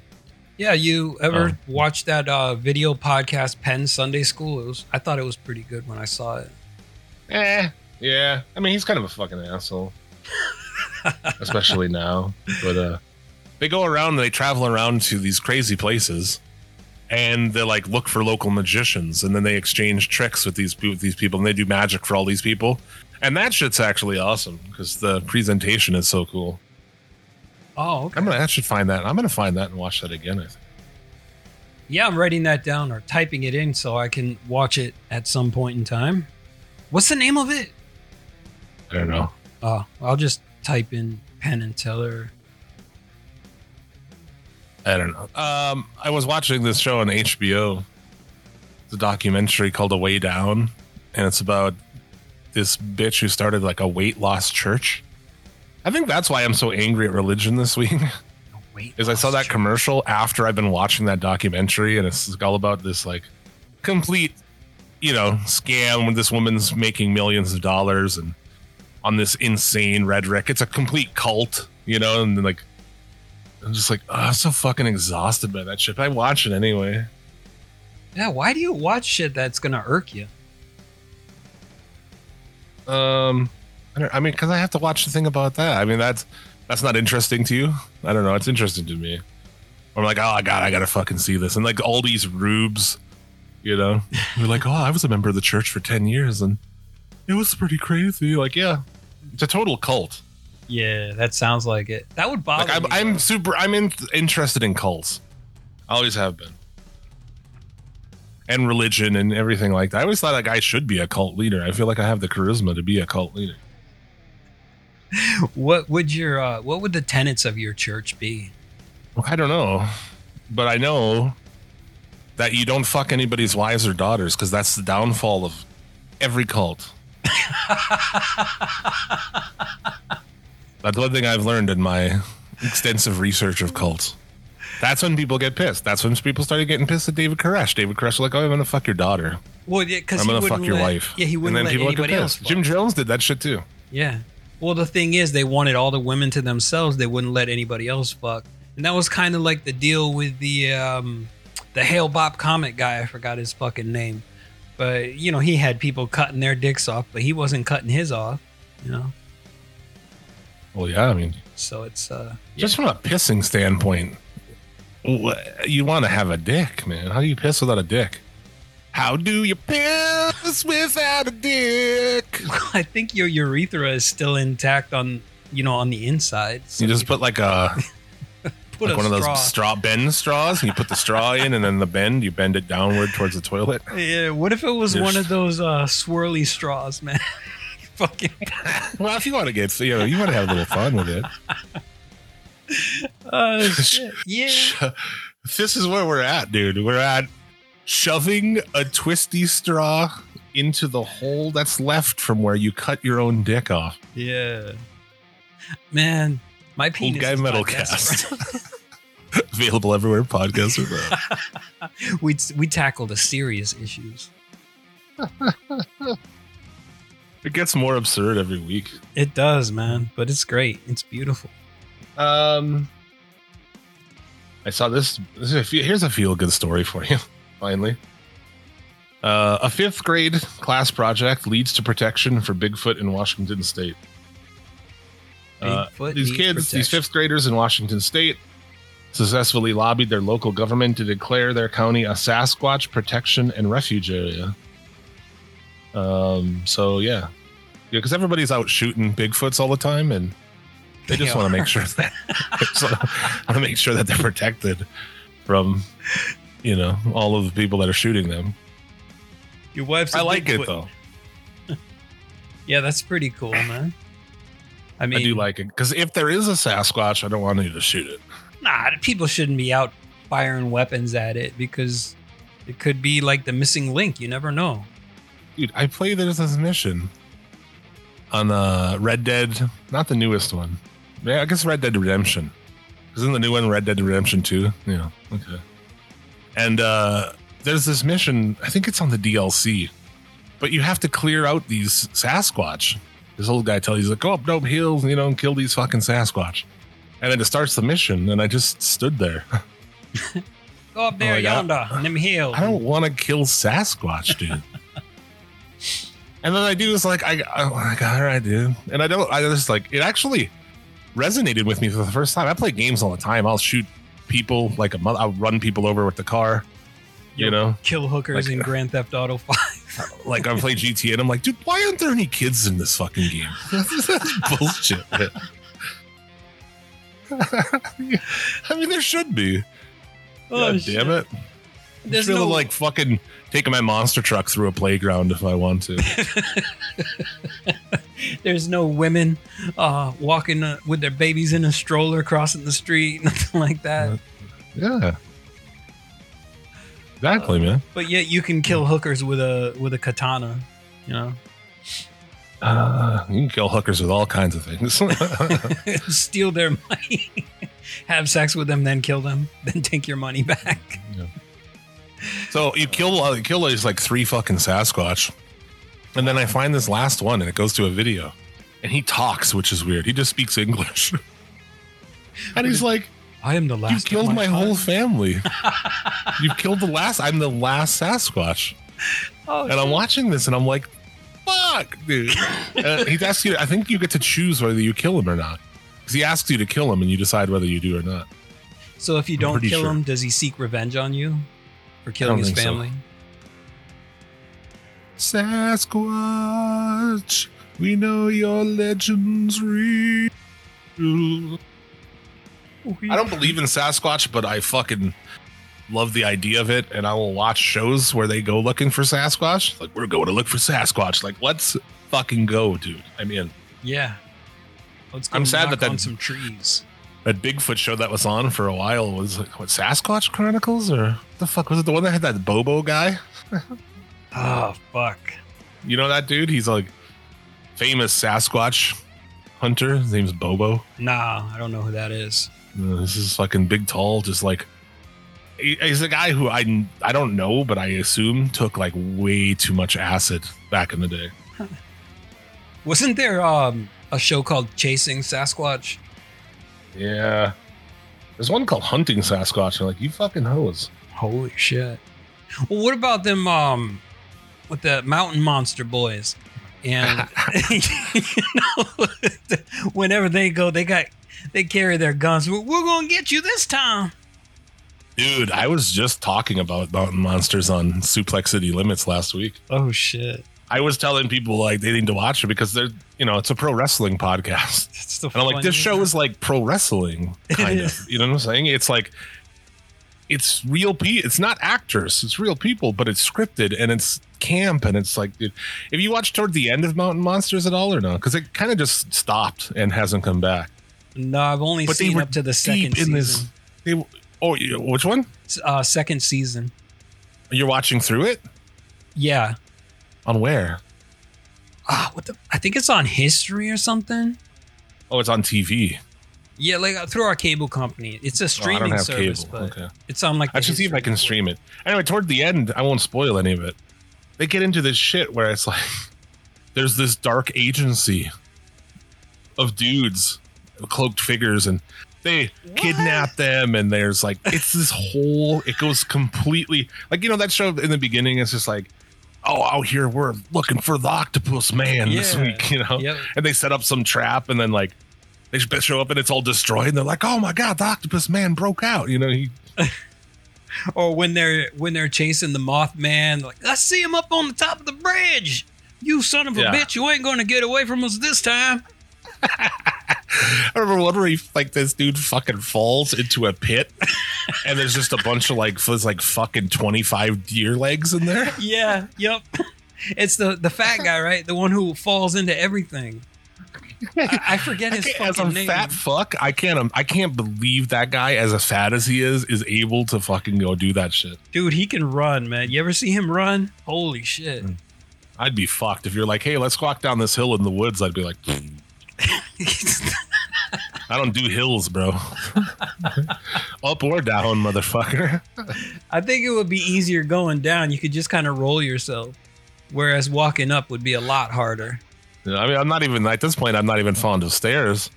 yeah. You ever Oh. watch that uh, video podcast, Penn Sunday School? It was. I thought it was pretty good when I saw it. Eh, yeah. I mean, he's kind of a fucking asshole, (laughs) especially now. But uh, they go around, they travel around to these crazy places, and they like look for local magicians, and then they exchange tricks with these with these people, and they do magic for all these people, and that shit's actually awesome because the presentation is so cool. Oh, okay. I'm gonna, I should find that. I'm gonna find that and watch that again. I think. Yeah, I'm writing that down or typing it in so I can watch it at some point in time. What's the name of it? I don't know. Oh, I'll just type in Penn and Teller. I don't know. Um, I was watching this show on HBO. It's a documentary called A Way Down, and it's about this bitch who started like a weight loss church. I think that's why I'm so angry at religion this week. (laughs) Wait, is I saw that commercial after I've been watching that documentary, and it's all about this like complete, you know, scam when this woman's making millions of dollars and on this insane rhetoric. It's a complete cult, you know, and then, like I'm just like, oh, I'm so fucking exhausted by that shit. But I watch it anyway. Yeah, why do you watch shit that's gonna irk you? Um, I, don't, I mean, because I have to watch the thing about that. I mean, that's that's not interesting to you. I don't know. It's interesting to me. I'm like, oh god, I gotta fucking see this, and like all these rubes, you know, (laughs) we're like, oh, I was a member of the church for ten years, and it was pretty crazy. Like, yeah, it's a total cult. Yeah, that sounds like it. That would bother Like, I'm, me. I'm super. I'm in, interested in cults. I always have been. And religion and everything like that. I always thought like I should be a cult leader. I feel like I have the charisma to be a cult leader. (laughs) What would your uh, what would the tenets of your church be? I don't know, but I know that you don't fuck anybody's wives or daughters because that's the downfall of every cult. (laughs) that's one thing I've learned in my extensive research of cults. That's when people get pissed. That's when people started getting pissed at David Koresh. David Koresh was like, "Oh, I'm gonna fuck your daughter. Well, yeah, because I'm gonna fuck your let- wife." Yeah, he and wouldn't then let people anybody get else. pissed. Jim. Jones did that shit too. Yeah. Well, the thing is, they wanted all the women to themselves. They wouldn't let anybody else fuck, and that was kind of like the deal with the um, the Hale-Bopp comic guy. I forgot his fucking name, but you know he had people cutting their dicks off, but he wasn't cutting his off. You know, Well, yeah, I mean, so it's uh, just from a pissing standpoint, you want to have a dick, man. How do you piss without a dick? How do you piss without a dick? (laughs) I think your urethra is still intact on you know on the inside. So You just put like a (laughs) like one of those straw bend straws, and you put the straw in, and then the bend you bend it downward towards the toilet. (laughs) Yeah, what if it was one of those uh, swirly straws, man? (laughs) Fucking. (laughs) Well, if you want to get, you know, you want to have a little fun with it. Uh, shit. Yeah. This is where we're at, dude. We're at shoving a twisty straw into the hole that's left from where you cut your own dick off. Yeah. Man, my Old guy is not metalcast. (laughs) Available everywhere podcasts are found. (laughs) we we tackled the serious issues. (laughs) It gets more absurd every week. It does, man, but it's great. It's beautiful. Um, I saw this. this is a fe- here's a feel good story for you. Finally, uh, a fifth grade class project leads to protection for Bigfoot in Washington State. Uh, these kids, these fifth graders in Washington State, successfully lobbied their local government to declare their county a Sasquatch protection and refuge area. Um. So yeah, yeah, because everybody's out shooting Bigfoots all the time, and they just want to make sure that (laughs) want to make sure that they're protected from, you know, all of the people that are shooting them. Your wife's. a I like it though. (laughs) Yeah, that's pretty cool, man. I mean, I do like it because if there is a Sasquatch, I don't want you to shoot it. nah, people shouldn't be out firing weapons at it because it could be like the missing link. You never know. Dude, I played it as a mission. on uh, Red Dead, not the newest one. Yeah, I guess Red Dead Redemption. Isn't the new one Red Dead Redemption 2? Yeah. Okay. And uh, there's this mission, I think it's on the DLC, but you have to clear out these Sasquatch. This old guy tells you, he's like, go up dope hills, you know, and kill these fucking Sasquatch. And then it starts the mission, and I just stood there. (laughs) Go up there Oh, yonder, in them hills. I don't want to kill Sasquatch, dude. (laughs) and then I do this like I, oh I'm like, all right, dude. And I don't. I just like it actually resonated with me for the first time. I play games all the time. I'll shoot people like a mother. I'll run people over with the car. You Yo, know, kill hookers Like- in uh, Grand Theft Auto 5. Like I play GTA, and I'm like, dude, why aren't there any kids in this fucking game? (laughs) That's bullshit. (laughs) I mean, there should be. Oh, God damn it! There's Just no no... like fucking taking my monster truck through a playground if I want to. (laughs) there's no women uh, walking uh, with their babies in a stroller crossing the street, nothing like that. yeah. Exactly, man. But yet you can kill hookers with a with a katana, you know. Uh, you can kill hookers with all kinds of things. (laughs) (laughs) Steal their money, (laughs) have sex with them, then kill them, then take your money back. so you kill uh, you kill these like three fucking Sasquatch, and then I find this last one, and it goes to a video, and he talks, which is weird. He just speaks English, and he's like, I am the "You last. of killed my, whole (laughs) family. you killed the last. I'm the last Sasquatch." Oh, And I'm watching this and I'm like, fuck, dude. (laughs) uh, he asks you, I think you get to choose whether you kill him or not. Because he asks you to kill him and you decide whether you do or not. so if you I'm don't kill sure. him, does he seek revenge on you for killing his think so. family? Sasquatch, we know your legend's real. I don't believe in Sasquatch, but I fucking love the idea of it. And I will watch shows where they go looking for Sasquatch. Like, we're going to look for Sasquatch. Like, let's fucking go, dude. I mean, Yeah. Let's go I'm sad that that- some trees. that Bigfoot show that was on for a while was like what Sasquatch Chronicles or the fuck was it the one that had that Bobo guy? Oh (laughs) fuck. You know that dude? He's like famous Sasquatch hunter. His name's Bobo. Nah, I don't know who that is. This is fucking big, tall, just like he's a guy who I I don't know, but I assume took like way too much acid back in the day. (laughs) Wasn't there um a show called Chasing Sasquatch? Yeah, there's one called Hunting Sasquatch. And like you fucking hoes. Holy shit. Well, what about them um with the mountain monster boys? And (laughs) (laughs) you know, whenever they go, they got they carry their guns. We're, we're gonna get you this time. Dude, I was just talking about mountain monsters on Suplex City Limits last week. Oh shit! I was telling people like they need to watch it because they're you know it's a pro wrestling podcast, That's the and I'm like this show is like pro wrestling (laughs) kind of. You know what I'm saying? It's like it's real people. It's not actors. It's real people, but it's scripted and it's camp and it's like dude, if you watch toward the end of Mountain Monsters at all or not because it kind of just stopped and hasn't come back. No, I've only But seen up to the second season. this. They, oh, which one? Uh, second season. You're watching through it Yeah. on where? Ah, what the? I think it's on History or something. Oh, it's on TV. Yeah, like uh, through our cable company. It's a Oh, streaming have service, cable. but Okay. it's on like. I should see if I can stream it. Anyway, toward the end, I won't spoil any of it. They get into this shit where it's like (laughs) there's this dark agency of dudes, cloaked figures, and they kidnap them. And there's like it's this whole. It goes completely like you know that show in the beginning. It's just like. Oh, out here we're looking for the octopus man this week, you know. Yep. And they set up some trap, and then like they show up and it's all destroyed. And they're like, "Oh my god, the octopus man broke out!" You know, he (laughs) Or when they're when they're chasing the Mothman, like I see him up on the top of the bridge. You son of a Yeah. bitch! You ain't going to get away from us this time. (laughs) I remember one where he like this dude fucking falls into a pit, (laughs) and there's just a bunch of like there's like fucking twenty five deer legs in there. (laughs) Yeah. Yep. It's the the fat guy, right? The one who falls into everything. I, I forget his (laughs) As fucking a name. fat fuck, I can't um, I can't believe that guy, as as fat as he is, is able to fucking go do that shit. Dude, he can run, man. You ever see him run? Holy shit. I'd be fucked if you're like, hey, let's walk down this hill in the woods. I'd be like, I don't do hills, bro. Up or down, motherfucker. I think it would be easier going down. You could just kind of roll yourself, whereas walking up would be a lot harder. Yeah, I mean, I'm not even at this point. I'm not even fond of stairs.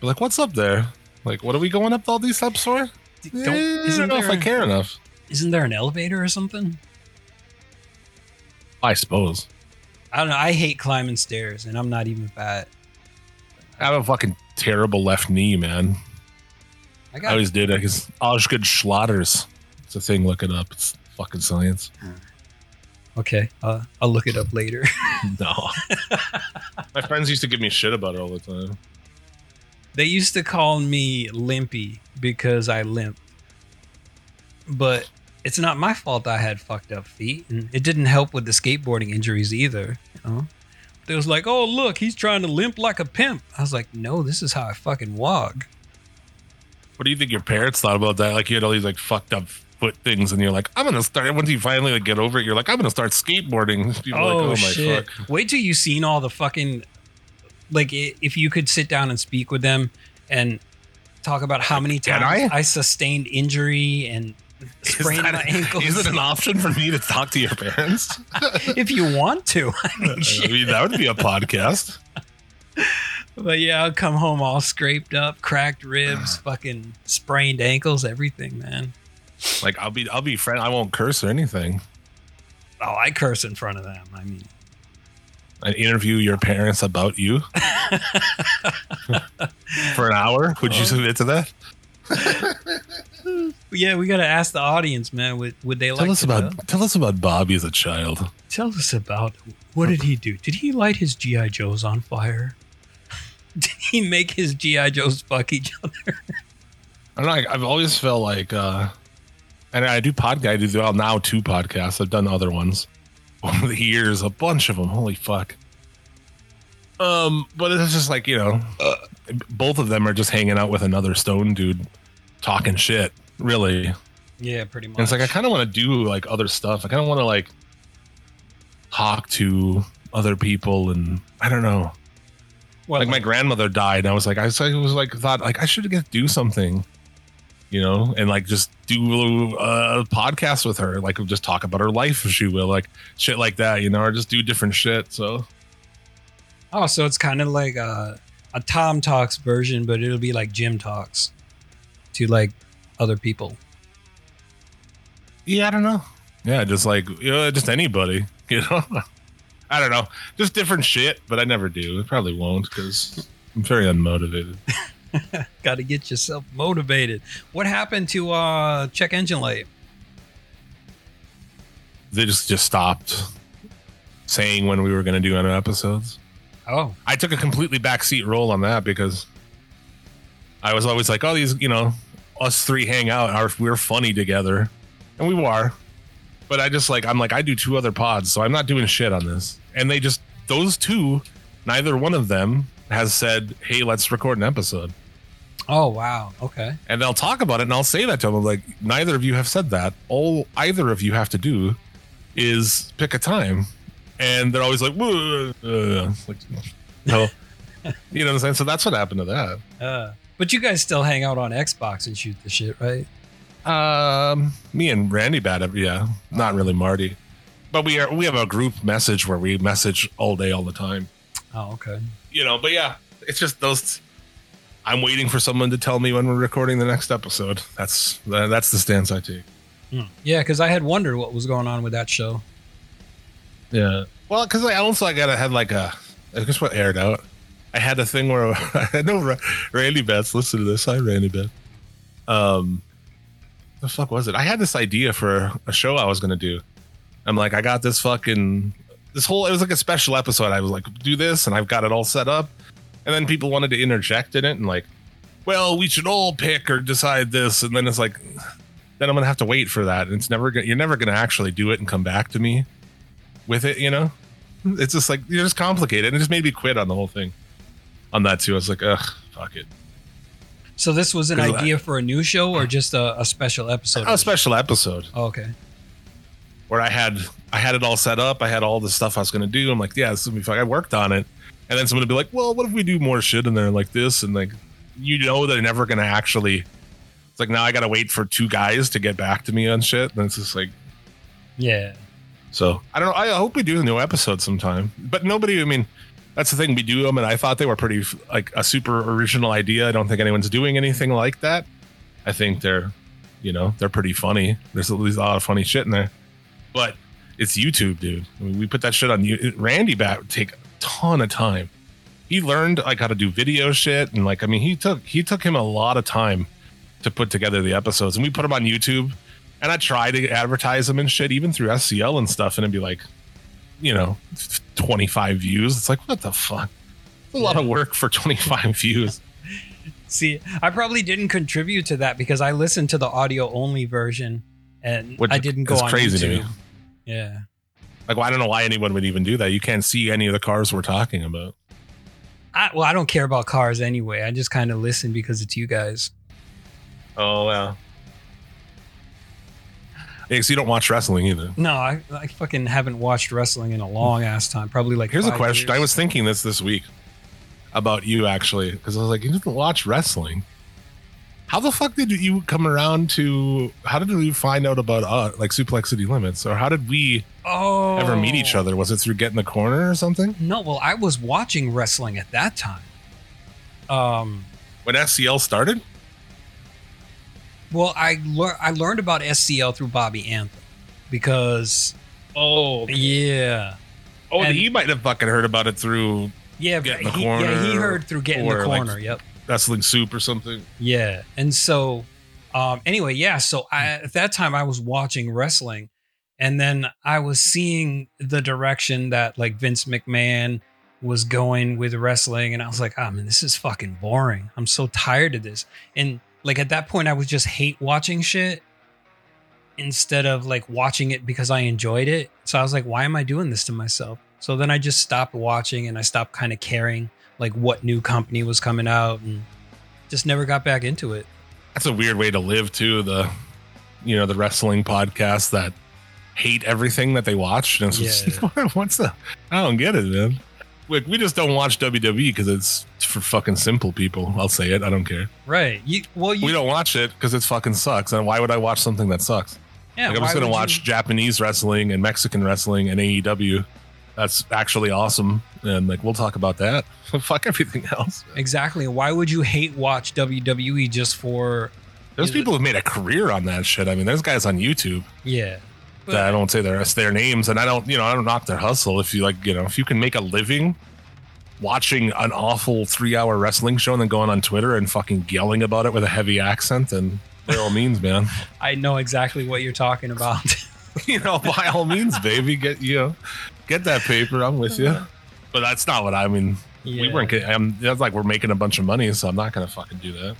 But like, what's up there? Like, what are we going up all these steps for? Don't, Eh, I don't know if I care enough. isn't there an elevator or something? I suppose. I don't know. I hate climbing stairs, and I'm not even fat. I have a fucking terrible left knee, man. I I got always did. I guess Osgood Schlatters. It's a thing. Look it up. It's fucking science. okay. Uh, I'll look it up later. (laughs) No. My friends used to give me shit about it all the time. They used to call me Limpy because I limped. But it's not my fault I had fucked up feet. And it didn't help with the skateboarding injuries either. You know? They was like, oh, look, he's trying to limp like a pimp. I was like, no, this is how I fucking walk. What do you think your parents thought about that? Like you had all these like fucked up foot things, and you're like, I'm gonna start. Once you finally like get over it, you're like, I'm gonna start skateboarding. People Oh, like, oh my shit. fuck. Wait till you've seen all the fucking. Like, if you could sit down and speak with them and talk about how many times I? I sustained injury and sprained my ankles. Is it an option for me to talk to your parents? (laughs) if you want to. (laughs) I mean, I mean, that would be a podcast. But yeah, I'll come home all scraped up, cracked ribs, (sighs) fucking sprained ankles, everything, man. Like I'll be, I'll be friend. I won't curse or anything. Oh, I curse in front of them. I mean, I interview your parents about you (laughs) for an hour. Would you submit to that? Yeah, we got to ask the audience, man. Would, would they Tell like us to know? about, tell us about Bobby as a child. Tell us about what did he do? Did he light his GI Joes on fire? (laughs) Did he make his GI Joes fuck each other? I don't know. I've always felt like, uh, and I do podcast. I do well now two podcasts. I've done other ones (laughs) over the years, a bunch of them. Holy fuck. Um, but it's just like you know, uh, both of them are just hanging out with another stone dude, talking shit. Really, Yeah, pretty much. and it's like I kind of want to do like other stuff. I kind of want to like talk to other people, and I don't know. well, like my grandmother died and i was like i was, like thought like i should get do something you know and like just do a podcast with her like just talk about her life if she will like shit like that you know or just do different shit so oh, so it's kind of like a, a Tom Talks version, but it'll be like Jim Talks to like other people. yeah i don't know. Yeah just like you know, just anybody (laughs) you know? I don't know. Just different shit but i never do. It probably won't because i'm very unmotivated. (laughs) Got to get yourself motivated. What happened to uh check engine light? they just just stopped saying when we were going to do other episodes. Oh, I took a completely backseat role on that because I was always like, oh, these, you know, us three hang out. Our, we're funny together. And we were. But I just like, I'm like, I do two other pods, so I'm not doing shit on this. And they just, those two, neither one of them has said, hey, let's record an episode. oh wow. Okay. And they'll talk about it and I'll say that to them. I'm like, neither of you have said that. All either of you have to do is pick a time. And they're always like, uh, like no. (laughs) you know what I'm saying? So that's what happened to that. Uh, but you guys still hang out on Xbox and shoot the shit, right? Um, me and Randy Bad, yeah, not really Marty, but we are we have a group message where we message all day, all the time. Oh, okay. You know, but yeah, it's just those. I'm waiting for someone to tell me when we're recording the next episode. That's that's the stance I take. Hmm. Yeah, because I had wondered what was going on with that show. Yeah. Well, because I also I gotta had like a I guess what aired out. I had a thing where (laughs) I know Ra- Randy Betts. Listen to this. Hi, Randy Betts. Um, the fuck was it? I had this idea for a show I was gonna do. I'm like, I got this fucking this whole. It was like a special episode. I was like, do this, and I've got it all set up. And then people wanted to interject in it, and like, well, we should all pick or decide this, and then it's like, then I'm gonna have to wait for that. And it's never gonna. You're never gonna actually do it and come back to me with it, you know? It's just like you're just complicated. And it just made me quit on the whole thing. On that too. I was like, ugh, fuck it. So this was an Good luck. idea for a new show or just a, a special episode? A special episode. Oh, okay. where I had I had it all set up. I had all the stuff I was gonna do. I'm like, yeah, this is gonna be fun. I worked on it, and then someone would be like, well, what if we do more shit in there like this and like you know they're never gonna actually. It's like now I gotta wait for two guys to get back to me on shit, and it's just like Yeah. so I don't know. I hope we do a new episode sometime. But nobody, I mean, that's the thing. We do them, and I thought they were pretty like a super original idea. I don't think anyone's doing anything like that. I think they're, you know, they're pretty funny. There's a lot of funny shit in there. But it's YouTube, dude. I mean, we put that shit on you. Randy Bat would take a ton of time. He learned like how to do video shit, and like I mean, he took he took him a lot of time to put together the episodes, and we put them on YouTube. And I try to advertise them and shit, even through SCL and stuff, and it'd be like, you know, 25 views. It's like, what the fuck? It's a lot of work for 25 (laughs) views. See, I probably didn't contribute to that because I listened to the audio only version and Which I didn't go on crazy to me. Yeah. Like, well, I don't know why anyone would even do that. You can't see any of the cars we're talking about. I, well, I don't care about cars anyway. I just kind of listen because it's you guys. Oh, well. So you don't watch wrestling either. No, I, I fucking haven't watched wrestling in a long ass time. Probably like. Here's a question. years. I was thinking this this week about you actually, because I was like, you didn't watch wrestling. How the fuck did you come around to? How did we find out about uh, like Suplex City Limits, or how did we oh, ever meet each other? Was it through Get in the Corner or something? No, well, I was watching wrestling at that time. Um, When SCL started? Well, I lear- I learned about SCL through Bobby Anthem because Oh, yeah, oh, And- he might have fucking heard about it through yeah, the he, yeah, he heard through getting the or, like, corner. yep. Wrestling Soup or something. Yeah. And so um anyway, yeah, so I at that time I was watching wrestling and then I was seeing the direction that like Vince McMahon was going with wrestling and I was like, "Oh man, this is fucking boring. I'm so tired of this." And like at that point I was just hate watching shit instead of like watching it because I enjoyed it. So I was like, "Why am I doing this to myself?" So then I just stopped watching and I stopped kind of caring like what new company was coming out and just never got back into it. That's a weird way to live too. The you know the wrestling podcasts that hate everything that they watch. And it's just, what's (laughs) the? I don't get it, man. Like we just don't watch WWE because it's for fucking simple people. I'll say it. I don't care. Right. You well you we don't watch it because it fucking sucks. And why would I watch something that sucks? yeah, like I'm just gonna watch you- Japanese wrestling and Mexican wrestling and AEW. That's actually awesome. And like we'll talk about that. (laughs) Fuck everything else. Exactly. Why would you hate watch WWE just for There's people who've made a career on that shit. I mean, there's guys on YouTube yeah. I don't say their their names, and I don't, you know, I don't knock their hustle. If you like, you know, if you can make a living watching an awful three hour wrestling show and then going on Twitter and fucking yelling about it with a heavy accent, then by all means, man, (laughs) I know exactly what you're talking about. (laughs) (laughs) you know, by all means, baby, get you know, get that paper. I'm with you. But that's not what I mean. We weren't. I'm, that's like we're making a bunch of money, so I'm not gonna fucking do that.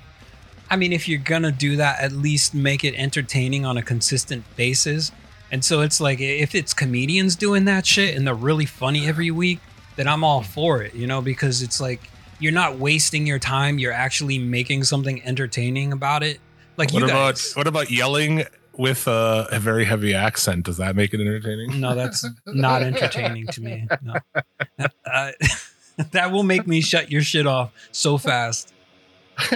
I mean, if you're gonna do that, at least make it entertaining on a consistent basis. And so it's like if it's comedians doing that shit and they're really funny every week, then I'm all for it, you know, because it's like you're not wasting your time. You're actually making something entertaining about it. Like What you about what about yelling with a, a very heavy accent? Does that make it entertaining? No, that's not entertaining to me. No. Uh, (laughs) that will make me shut your shit off so fast. (laughs)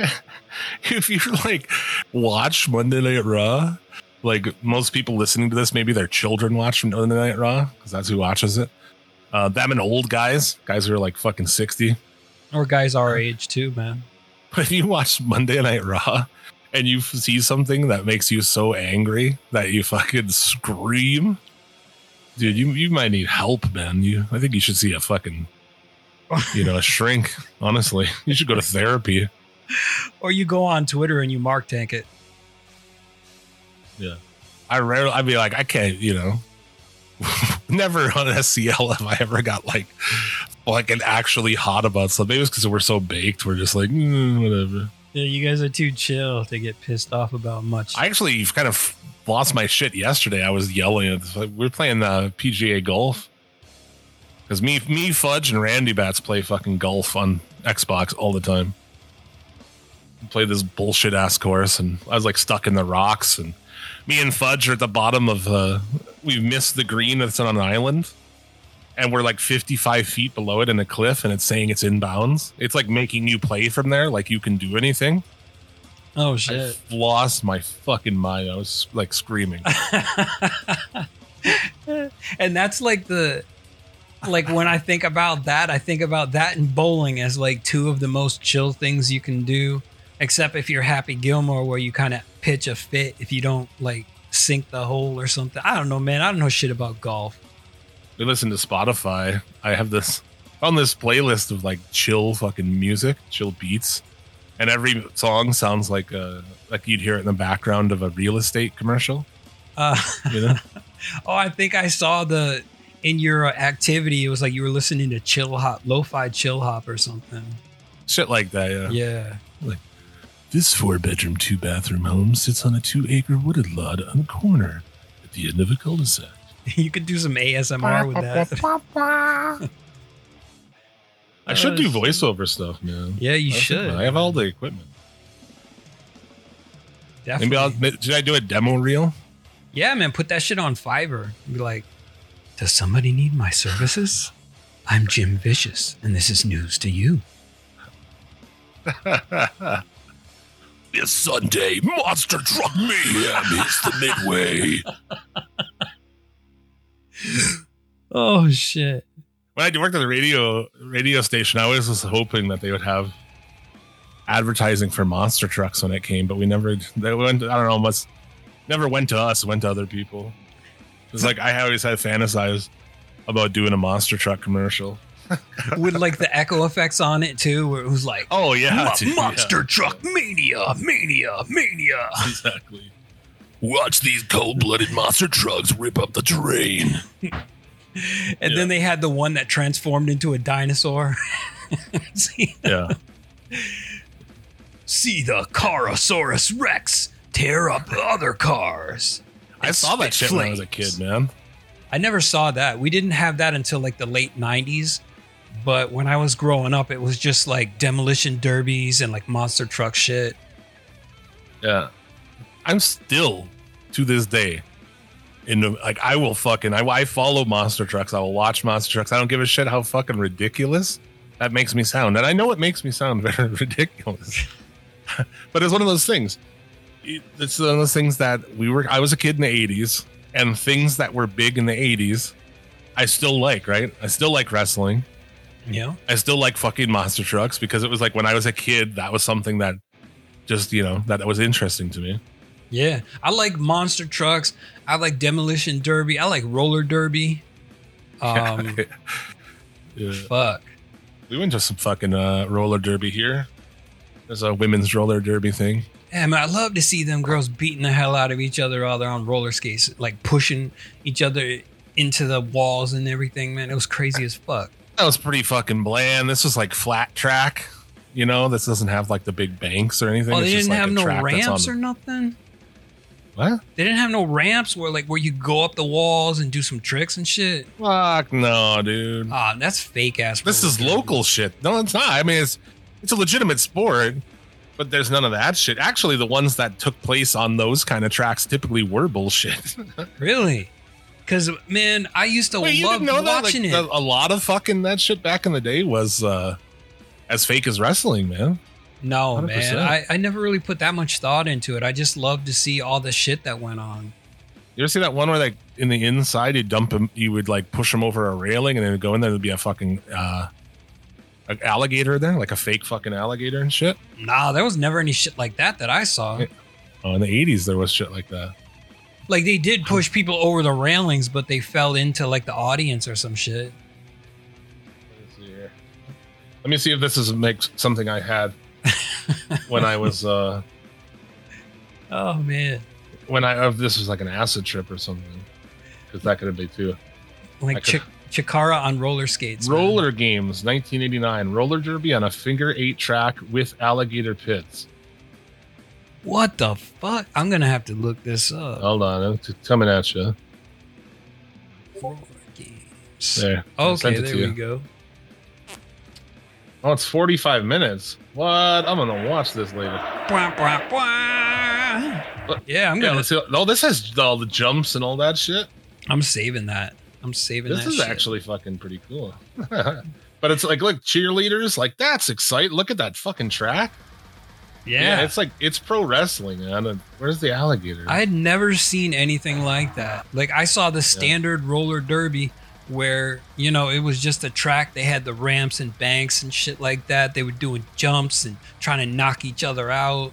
if you like watch Monday Night Raw, like most people listening to this, maybe their children watch Monday Night Raw because that's who watches it. Uh, them and old guys, guys who are like fucking sixty. Or guys our age too, man. (laughs) But if you watch Monday Night Raw and you see something that makes you so angry that you fucking scream, dude, you you might need help, man. You, I think you should see a fucking, you know, a (laughs) shrink. Honestly, you should go to therapy. Or you go on Twitter and you mark tank it. Yeah. I rarely, I'd be like, I can't, you know, (laughs) never on SCL have I ever got like, like an actually hot about something. Maybe it's because we're so baked. We're just like, mm, whatever. Yeah, you guys are too chill to get pissed off about much. I actually kind of lost my shit yesterday. I was yelling at, we we're playing the PGA golf. Because me, me, Fudge, and Randy Bats play fucking golf on Xbox all the time. Play this bullshit ass course, and I was like stuck in the rocks, and Me and Fudge are at the bottom of uh we've missed the green that's on an island. And we're like 55 feet below it in a cliff, and it's saying it's inbounds. It's like making you play from there, like you can do anything. Oh I shit. lost my fucking mind. I was like screaming. (laughs) and that's like the like when I think about that, I think about that and bowling as like two of the most chill things you can do. Except if you're Happy Gilmore, where you kind of pitch a fit if you don't like sink the hole or something. I don't know, man. I don't know shit about golf. we listen to Spotify. I have this on this playlist of like chill fucking music, chill beats, and every song sounds like uh like you'd hear it in the background of a real estate commercial. Uh, You know, (laughs) oh, I think I saw the in your uh, activity. It was like you were listening to chill hop, lo-fi chill hop or something. shit like that. Yeah. Yeah. This four bedroom, two bathroom home sits on a two acre wooded lot on a corner at the end of a cul-de-sac. (laughs) you could do some ASMR with that. (laughs) I should do oh, voiceover stuff, man. Yeah, you I should. should. I have all the equipment. Definitely. Maybe I'll. Should I do a demo reel? Yeah, man, put that shit on Fiverr. Be like, does somebody need my services? I'm Jim Vicious, and this is news to you. (laughs) This Sunday, monster truck mayhem hits the midway. (laughs) Oh shit! when I worked at the radio radio station, I always was hoping that they would have advertising for monster trucks when it came, but we never. They went. I don't know. Must never went to us. Went to other people. It's like I always had fantasized about doing a monster truck commercial. (laughs) With like the echo effects on it too, where it was like, Oh yeah, "Mo- dude, monster yeah. truck mania, mania, mania. (laughs) exactly. Watch these cold-blooded monster trucks rip up the terrain. And then they had the one that transformed into a dinosaur. (laughs) see, Yeah. see the Carosaurus Rex tear up other cars. I saw that shit when I was a kid, man. I never saw that. We didn't have that until like the late 90s. But when I was growing up, it was just like demolition derbies and like monster truck shit. Yeah. I'm still to this day in the, like I will fucking I, I follow monster trucks. I will watch monster trucks. I don't give a shit how fucking ridiculous that makes me sound. And I know it makes me sound (laughs) very ridiculous. (laughs) but it's one of those things. It's one of those things that we were I was a kid in the 80s and things that were big in the 80s I still like, right? I still like wrestling. Know? I still like fucking monster trucks because it was like when I was a kid, that was something that just, you know, that was interesting to me. Yeah. I like monster trucks. I like demolition derby. I like roller derby. (laughs) Um, Yeah. fuck. We went to some fucking uh, roller derby here. There's a women's roller derby thing. Yeah, man, I love to see them girls beating the hell out of each other while they're on roller skates, like pushing each other into the walls and everything, man. It was crazy as fuck. That was pretty fucking bland. This was like flat track. You know, this doesn't have like the big banks or anything. Oh, they didn't like have no ramps on- or nothing? what? They didn't have no ramps where like where you go up the walls and do some tricks and shit. Fuck no, dude. Ah, that's fake ass. This is local shit. No, it's not. I mean, it's it's a legitimate sport, but there's none of that shit. Actually, the ones that took place on those kind of tracks typically were bullshit. (laughs) Really? Because man, I used to Wait, love? Like, watching the- it. a lot of fucking that shit back in the day was uh as fake as wrestling, man. no, 100%. man, I, I never really put that much thought into it. I just love to see all the shit that went on. You ever see that one where like in the inside you dump him, you would like push him over a railing, and then go in there, there'd be a fucking uh, an alligator there, like a fake fucking alligator and shit. Nah, there was never any shit like that that I saw. Yeah. Oh, in the '80s there was shit like that. Like they did push people over the railings, but they fell into like the audience or some shit. Let me see here. Let me see if this is makes something I had (laughs) when I was uh Oh man, when I if this was like an acid trip or something because that could have been too. Like Ch- Chikara on roller skates. man. Roller Games, 1989, roller derby on a finger eight track with alligator pits. What the fuck? I'm gonna have to look this up. Hold on, it's coming at you. Roller games. There, Okay, it there we you. go. Oh, it's 45 minutes. What? I'm gonna watch this later. Bwah. Uh, yeah, I'm gonna. see. Oh, this has all the jumps and all that shit. I'm saving that. I'm saving This is shit. actually fucking pretty cool. (laughs) but it's like, look, cheerleaders, like that's exciting. Look at that fucking track. Yeah. it's like it's pro wrestling, man. Where's the alligator? I had never seen anything like that. Like I saw the standard roller derby where, you know, it was just a track. They had the ramps and banks and shit like that. They were doing jumps and trying to knock each other out.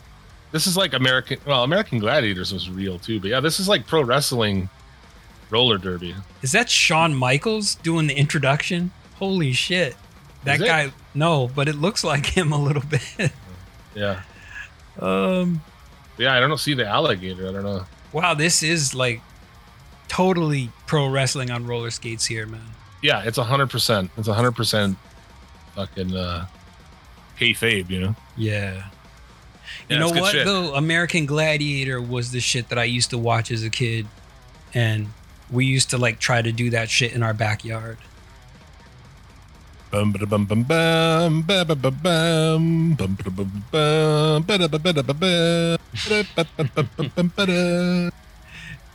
this is like American. Well, American Gladiators was real too, but yeah, this is like pro wrestling roller derby. Is that Shawn Michaels doing the introduction? Holy shit. That guy no, but it looks like him a little (laughs) bit. Yeah, um yeah. I don't see the alligator. I don't know. wow, this is like totally pro wrestling on roller skates here, man. Yeah, it's a hundred percent. It's a hundred percent fucking uh, kayfabe. You know. Yeah. Yeah, You know what shit. though? American Gladiator was the shit that I used to watch as a kid, and we used to like try to do that shit in our backyard. Bum, ba, bum, bum, bum, ba, ba, ba, bum, bum, ba, bum, bum, ba, da, ba, ba, da, ba, ba.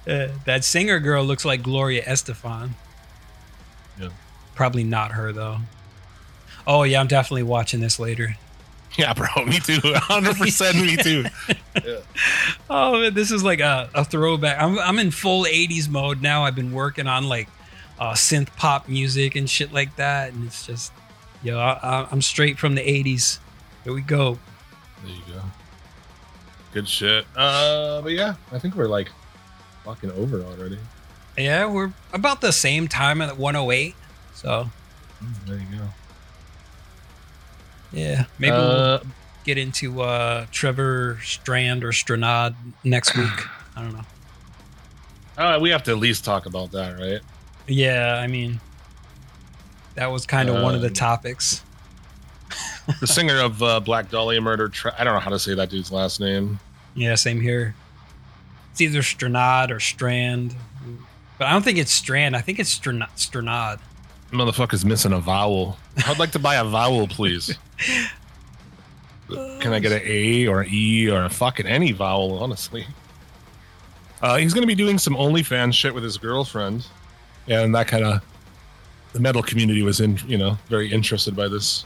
Uh, that singer girl looks like Gloria Estefan. Yeah. Probably not her though. Oh yeah, I'm definitely watching this later. (laughs) Yeah, bro. Me too. (laughs) 100% me too. (laughs) Oh, man, this is like a, a throwback. I'm I'm in full '80s mode now. I've been working on like uh, synth pop music and shit like that, and it's just, yo, I, I- I'm straight from the '80s. Here we go. There you go. Good shit. Uh, but yeah, I think we're like fucking over already. Yeah, we're about the same time at 108. So Mm, There you go. yeah, maybe we'll Uh, get into uh, Trevor Strand or Stranad next week. (clears throat) I don't know. uh, we have to at least talk about that, right? Yeah, I mean, that was kind of one of the Um, topics. (laughs) The singer of uh, Black Dahlia Murder. Tra- I don't know how to say that dude's last name. Yeah, same here. It's either Stranad or Strand, but I don't think it's Strand. I think it's Stran- Stranad. Motherfucker's missing a vowel. I'd like to buy a vowel, please. (laughs) Can I get an A or an E or a fucking any vowel, honestly? Uh, he's going to be doing some OnlyFans shit with his girlfriend. And that kind of, the metal community was in, you know, very interested by this.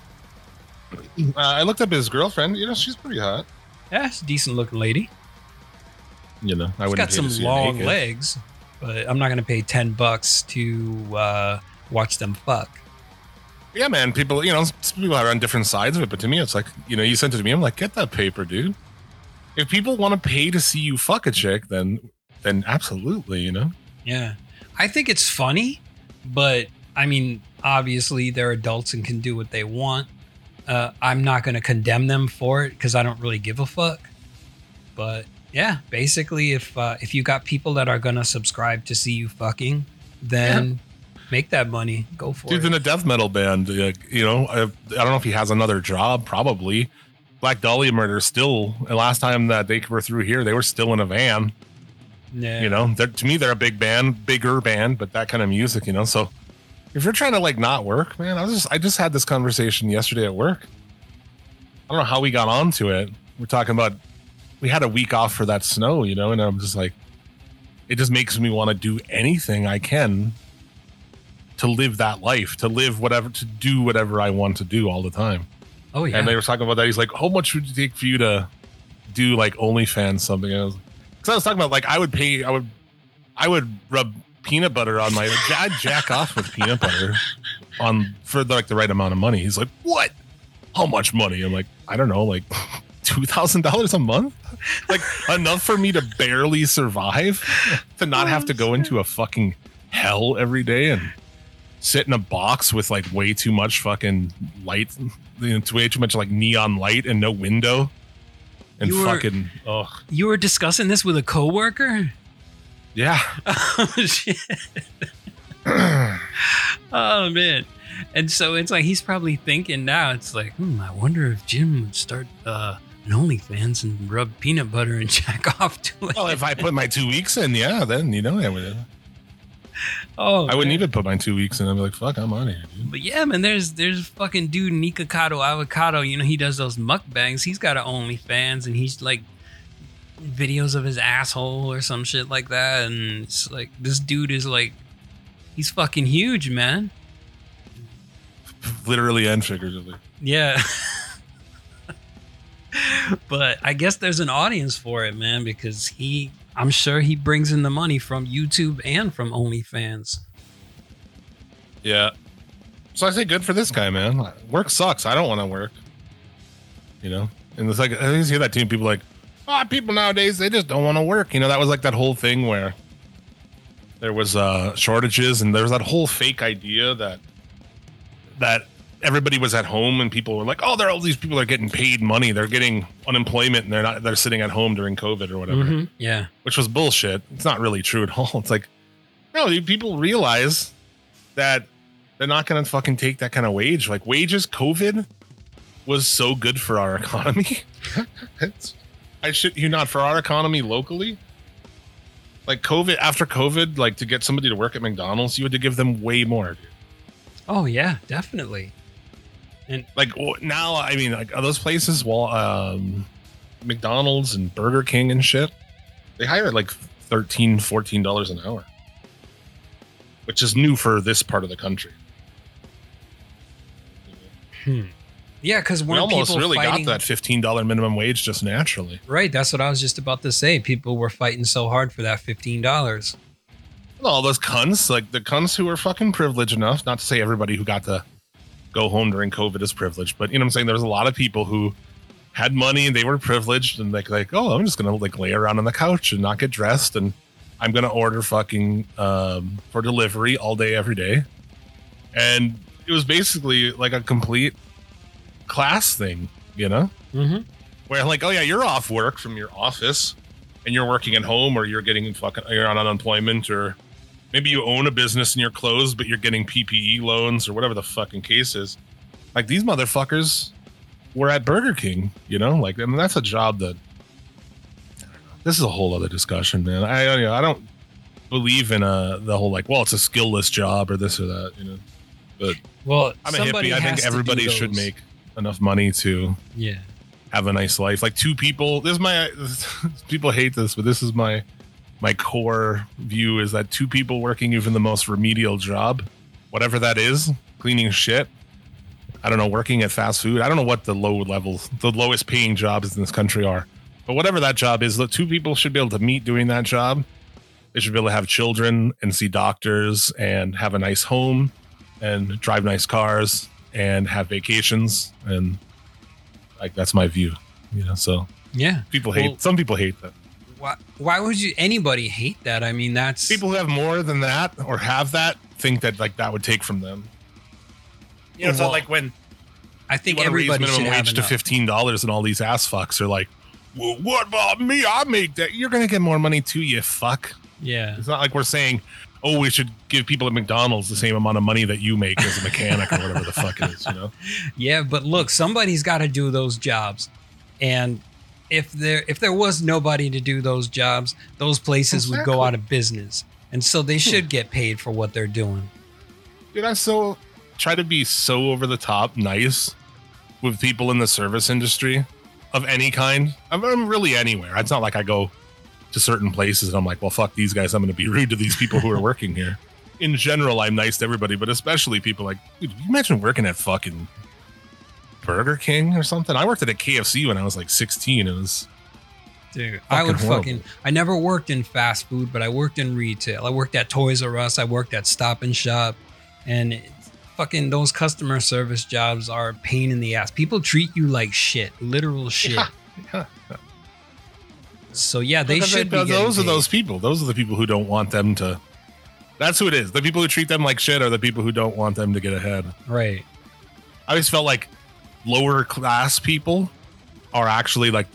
Uh, I looked up his girlfriend. You know, she's pretty hot. Yeah, it's a decent looking lady. You know, I She's would got some long legs, but I'm not going to pay 10 bucks to uh, watch them fuck. Yeah, man. People, you know, some people are on different sides of it, but to me, it's like, you know, you sent it to me. I'm like, get that paper, dude. If people want to pay to see you fuck a chick, then, then absolutely, you know. Yeah. I think it's funny, but I mean, obviously they're adults and can do what they want. Uh, I'm not going to condemn them for it because I don't really give a fuck. But yeah, basically, if uh, if you got people that are going to subscribe to see you fucking, then make that money. Go for Dude's it. in a death metal band. Uh, you know, I, I don't know if he has another job. Probably. Black Dahlia Murder still. The last time that they were through here, they were still in a van. Yeah. You know, they're, to me, they're a big band, bigger band, but that kind of music. You know, so if you're trying to like not work, man, I was just I just had this conversation yesterday at work. I don't know how we got onto it. We're talking about we had a week off for that snow, you know, and I'm just like, it just makes me want to do anything I can to live that life, to live whatever, to do whatever I want to do all the time. Oh yeah. And they were talking about that. He's like, how much would it take for you to do like OnlyFans something? And I was, cause I was talking about like, I would pay, I would, I would rub peanut butter on my, I'd jack off with peanut butter on for like the right amount of money. He's like, what? How much money? I'm like, I don't know, like (laughs) $2,000 a month? Like enough for me to barely survive to not have to go into a fucking hell every day and sit in a box with like way too much fucking light, you know, way too much like neon light and no window, and You were- fucking oh you were discussing this with a coworker? yeah, (laughs) oh shit. (clears throat) oh man. And so it's like he's probably thinking now, it's like, hmm, I wonder if Jim would start uh an OnlyFans and rub peanut butter and (laughs) jack off to it. well if I put my two weeks in, yeah, then you know I would. Oh, I wouldn't man. even put my two weeks in. I'd be like, fuck, I'm on here, dude. But yeah, man, there's there's fucking dude Nikocado Avocado. You know, he does those mukbangs. He's got an OnlyFans and he's like videos of his asshole or some shit like that, and it's like this dude is like, he's fucking huge, man. (laughs) Literally and figuratively. Yeah. (laughs) but I guess there's an audience for it, man, because he, I'm sure he brings in the money from YouTube and from OnlyFans. Yeah. So I say good for this guy, man. Work sucks. I don't want to work. You know? And it's like, I always hear that team people like, ah, oh, people nowadays, they just don't want to work. You know, that was like that whole thing where there was uh shortages and there was that whole fake idea that, that everybody was at home and people were like, oh, there are all these people are getting paid money. They're getting unemployment and they're not, they're sitting at home during COVID or whatever. Mhm. Yeah. which was bullshit. It's not really true at (laughs) all. It's like, no, people realize that they're not going to fucking take that kind of wage. Like wages, COVID was so good for our (laughs) economy. I should you not for our economy locally. Like COVID, after COVID, like to get somebody to work at McDonald's, you had to give them way more. dude. Oh yeah, definitely. Like now, I mean, like are those places, well, um, McDonald's and Burger King and shit, they hire like 13 dollars an hour, which is new for this part of the country. Hmm. Yeah, because We almost people really fighting, got that fifteen dollar minimum wage just naturally. Right, that's what I was just about to say. People were fighting so hard for that fifteen dollars. All those cunts, like the cunts who are fucking privileged enough, not to say everybody who got to go home during COVID is privileged, but you know what I'm saying? There's a lot of people who had money and they were privileged and like like, oh, I'm just gonna like lay around on the couch and not get dressed and I'm gonna order fucking um for delivery all day, every day. And it was basically like a complete class thing, you know? Mm-hmm. where like, oh yeah, you're off work from your office and you're working at home or you're getting fucking you're on unemployment or maybe you own a business and you're closed but you're getting PPE loans or whatever the fucking case is. Like these motherfuckers were at Burger King, you know? Like I mean, that's a job that I don't know. this is a whole other discussion, man. I I, you know, I don't believe in uh the whole like, well, it's a skillless job or this or that, you know. But Well, I'm a hippie. I think everybody should make enough money to Yeah. have a nice life. Like two people. This is my (laughs) people hate this, but this is my my core view is that two people working even the most remedial job, whatever that is, cleaning shit. I don't know, working at fast food. I don't know what the low levels, the lowest paying jobs in this country are. But whatever that job is, the two people should be able to meet doing that job. They should be able to have children and see doctors and have a nice home and drive nice cars and have vacations and like that's my view you know so Yeah. people hate Well- some people hate that Why, why would you anybody hate that? I mean, that's people who have more than that or have that think that like that would take from them. You know it's Well, not like when I think want to raise everybody minimum should have wage to fifteen dollars and all these ass fucks are like well, what about me? I make that you're gonna get more money too you fuck. Yeah. it's not like we're saying oh we should give people at mcdonald's the same amount of money that you make as a mechanic or whatever the fuck it is you know? (laughs) Yeah, but look, somebody's got to do those jobs, and if there if there was nobody to do those jobs, those places would go out of business, and so they hmm. should get paid for what they're doing. Dude, I so try to be so over the top nice with people in the service industry of any kind. I'm, I'm really anywhere. It's not like I go to certain places and I'm like, well, fuck these guys. I'm going to be (laughs) rude to these people who are working here. In general, I'm nice to everybody, but especially people like, dude, you imagine working at fucking Burger King or something? I worked at a KFC when I was like 16. It was Dude, I would Fucking horrible. fucking. I never worked in fast food, but I worked in retail. I worked at Toys R Us. I worked at Stop and Shop, and fucking those customer service jobs are a pain in the ass. People treat you like shit, literal (laughs) shit. yeah. So yeah, they Because should be. those getting are those people. Those are the people who don't want them to. That's who it is. The people who treat them like shit are the people who don't want them to get ahead. right. I always felt like lower class people are actually like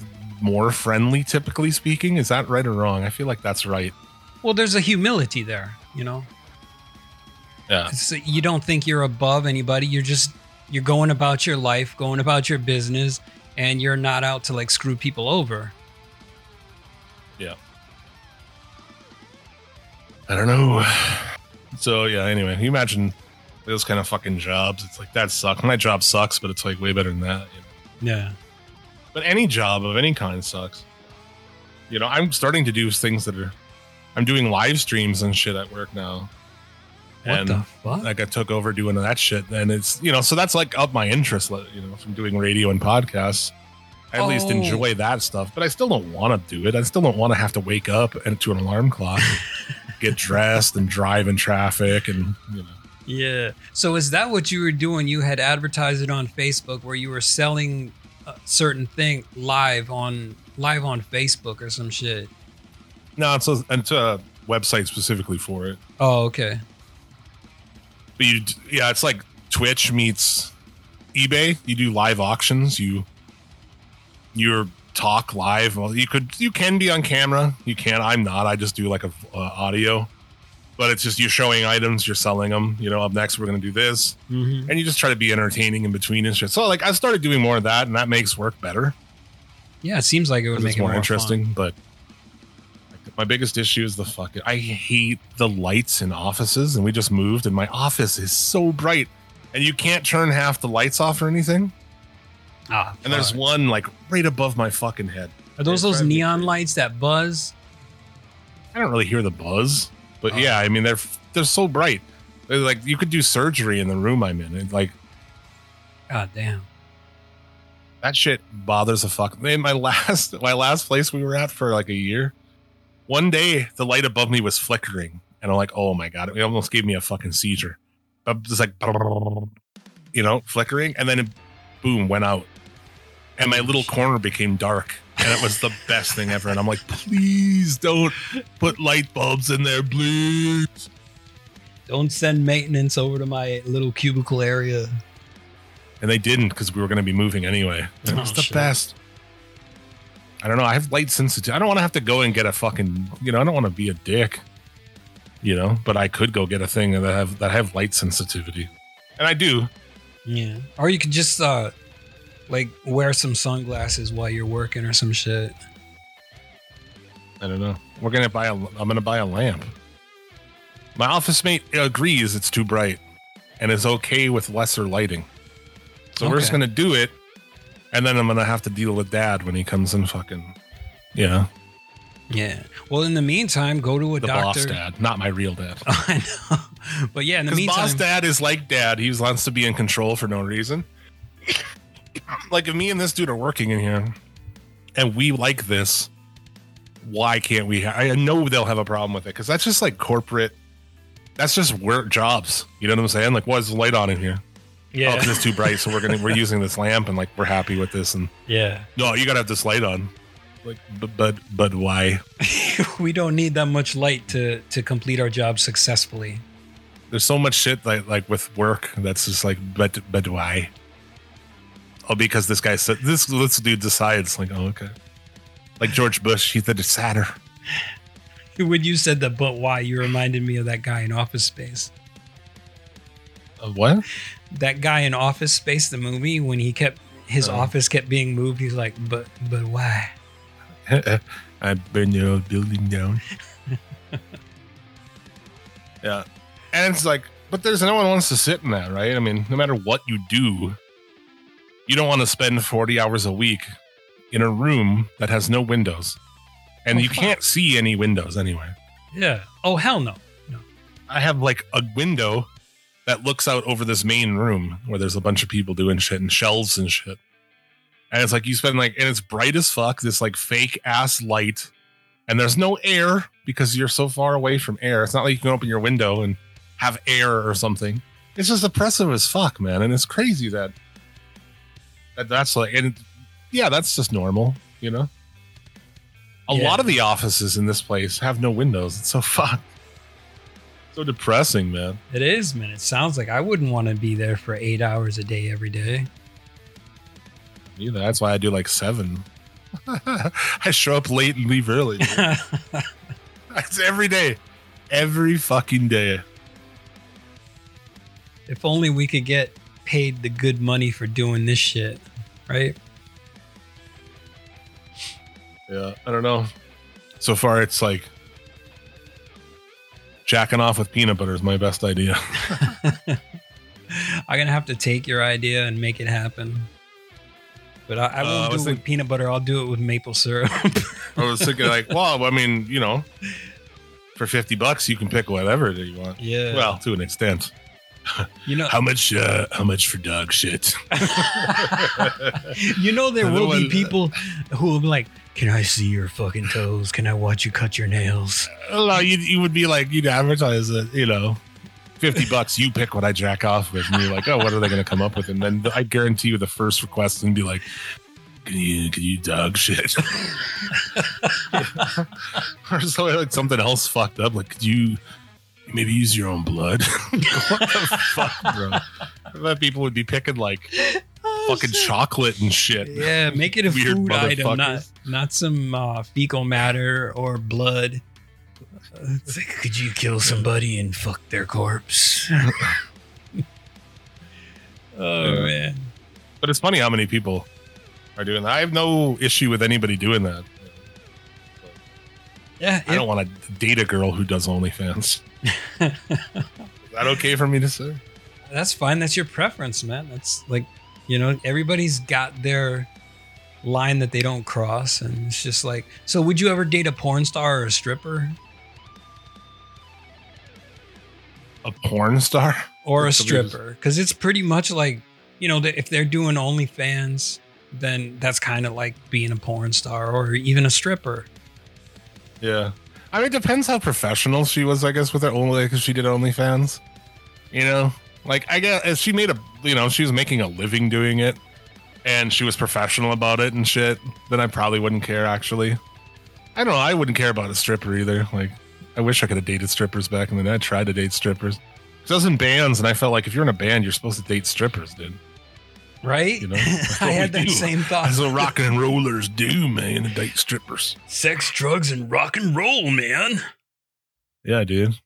more friendly, typically speaking. Is that right or wrong? I feel like that's right. Well, there's a humility there, you know. Yeah. It's, you don't think you're above anybody. You're just you're going about your life, going about your business, and you're not out to like screw people over. Yeah. I don't know. (sighs) So yeah. Anyway, you imagine those kind of fucking jobs. It's like that sucks. My job sucks, but it's like way better than that. You know? Yeah. But any job of any kind sucks. You know, I'm starting to do things that are. I'm doing live streams and shit at work now. What and the fuck? like I took over doing that shit, and it's you know, so that's like up my interest, you know, from doing radio and podcasts. I at least Oh. enjoy that stuff, but I still don't want to do it. I still don't want to have to wake up and to an alarm clock, (laughs) get dressed, and drive in traffic, and you know. Yeah. So is that what you were doing? You had advertised it on Facebook where you were selling a certain thing live on live on Facebook or some shit. No, it's a, it's a website specifically for it. Oh, okay. But you, yeah, it's like Twitch meets eBay. You do live auctions. You you talk live. Well, you could you can be on camera. You can. I'm not. I just do like a uh, audio. But it's just you're showing items, you're selling them. You know, up next we're gonna do this, Mm-hmm. and you just try to be entertaining in between and shit. So like I started doing more of that, and that makes work better. Yeah, it seems like it would 'cause make it more more interesting. fun. But my biggest issue is the fucking. I hate the lights in offices, and we just moved, and my office is so bright, and you can't turn half the lights off or anything. Ah, And there's fuck. one like right above my fucking head. Are those It's those neon lights that buzz? I don't really hear the buzz, but Oh. yeah, I mean they're they're so bright. They're like you could do surgery in the room I'm in. It, like God damn. that shit bothers the fuck. In my last (laughs) my last place we were at for like a year, one day the light above me was flickering, and I'm like, oh my god, it almost gave me a fucking seizure. I'm just like, you know, flickering, and then it, boom, went out, and my little corner became dark, and it was the best thing ever. And I'm like, please don't put light bulbs in there, please. Don't send maintenance over to my little cubicle area. And they didn't because we were going to be moving anyway. It was Oh, the shit. best. I don't know. I have light sensitivity. I don't want to have to go and get a fucking. You know, I don't want to be a dick. You know, but I could go get a thing that have that have light sensitivity, and I do. Yeah. Or you could just uh like wear some sunglasses while you're working or some shit. I don't know. We're gonna buy a. I'm gonna buy a lamp. My office mate agrees it's too bright, and is okay with lesser lighting. So we're just gonna do it, and then I'm gonna have to deal with Dad when he comes in. Fucking, yeah. Yeah. Well, in the meantime, go to a the doctor. boss dad, not my real dad. (laughs) I know. But yeah, in the meantime, boss dad is like dad. He wants to be in control for no reason. (laughs) like if me and this dude are working in here, and we like this, why can't we? Ha- I know they'll have a problem with it because that's just like corporate. That's just work jobs. You know what I'm saying? Like, what's the light on in here? Oh, it's too bright, so we're gonna we're using this lamp, and like we're happy with this. And yeah. no, you gotta have this light on. Like, but but but why? (laughs) we don't need that much light to to complete our job successfully. there's so much shit like like with work that's just like but but why oh because this guy said this this dude decides like oh okay like george bush he's the decider When you said the but why, you reminded me of that guy in Office Space. uh, what That guy in Office Space, the movie, when he kept his Oh. office kept being moved, he's like, but but why? (laughs) i burn your old building down (laughs) yeah and it's like but there's no one wants to sit in that right i mean no matter what you do you don't want to spend 40 hours a week in a room that has no windows and Oh, you fuck. can't see any windows anywhere Yeah. Oh hell no. no. I have like a window that looks out over this main room where there's a bunch of people doing shit and shelves and shit. And it's like you spend like, and it's bright as fuck, this like fake ass light. And there's no air because you're so far away from air. It's not like you can open your window and have air or something. It's just oppressive as fuck, man. And it's crazy that that's like, and yeah, that's just normal, you know? A Yeah. lot of the offices in this place have no windows. It's so fucked. So depressing, man. It is, man. It sounds like I wouldn't want to be there for eight hours a day every day. Either. That's why I do like seven. (laughs) I show up late and leave early. (laughs) That's every day. Every fucking day. if only we could get paid the good money for doing this shit, right? Yeah, I don't know. So far, it's like jacking off with peanut butter is my best idea. (laughs) I'm gonna have to take your idea and make it happen. But I, I Uh, won't I do it with peanut butter. I'll do it with maple syrup. (laughs) I was thinking like, well, I mean, you know, for fifty bucks you can pick whatever that you want. yeah. Well, to an extent. (laughs) you know, How much? uh How much for dog shit? (laughs) you know, there will be people who will be like, "Can I see your fucking toes? Can I watch you cut your nails?" No, you, you would be like, you'd advertise it, you know, 50 bucks, you pick what I jack off with. And you're like, oh, what are they going to come up with? And then I guarantee you the first request and be like, can you, can you dog shit? (laughs) or so like something else fucked up. Like, could you maybe use your own blood? (laughs) what the fuck, bro? I bet people would be picking like (laughs) fucking chocolate and shit. Yeah, make it a Weird food item, not not some uh, fecal matter or blood. Uh, it's (laughs) like, could you kill somebody and fuck their corpse? oh man, But it's funny how many people are doing that. I have no issue with anybody doing that. Yeah. I don't want to date a girl who does OnlyFans. (laughs) Is that okay for me to say? That's fine. That's your preference, man. That's like, you know, everybody's got their line that they don't cross, and it's just like. So, would you ever date a porn star or a stripper A porn star? or a What's the reason? stripper? Because it's pretty much like, you know, if they're doing OnlyFans, then that's kind of like being a porn star or even a stripper. Yeah. I mean, it depends how professional she was, I guess, with her only because she did OnlyFans. You know, like I guess she made a, you know, she was making a living doing it, and she was professional about it and shit. Then I probably wouldn't care. Actually, I don't know. I wouldn't care about a stripper either. Like, I wish I could have dated strippers back in the day. I tried to date strippers. 'Cause I was in bands, and I felt like if you're in a band, you're supposed to date strippers, dude. Right? You know, (laughs) I had that do. same thought. That's what rock and rollers do, man. to Date strippers. Sex, drugs, and rock and roll, man. Yeah, dude.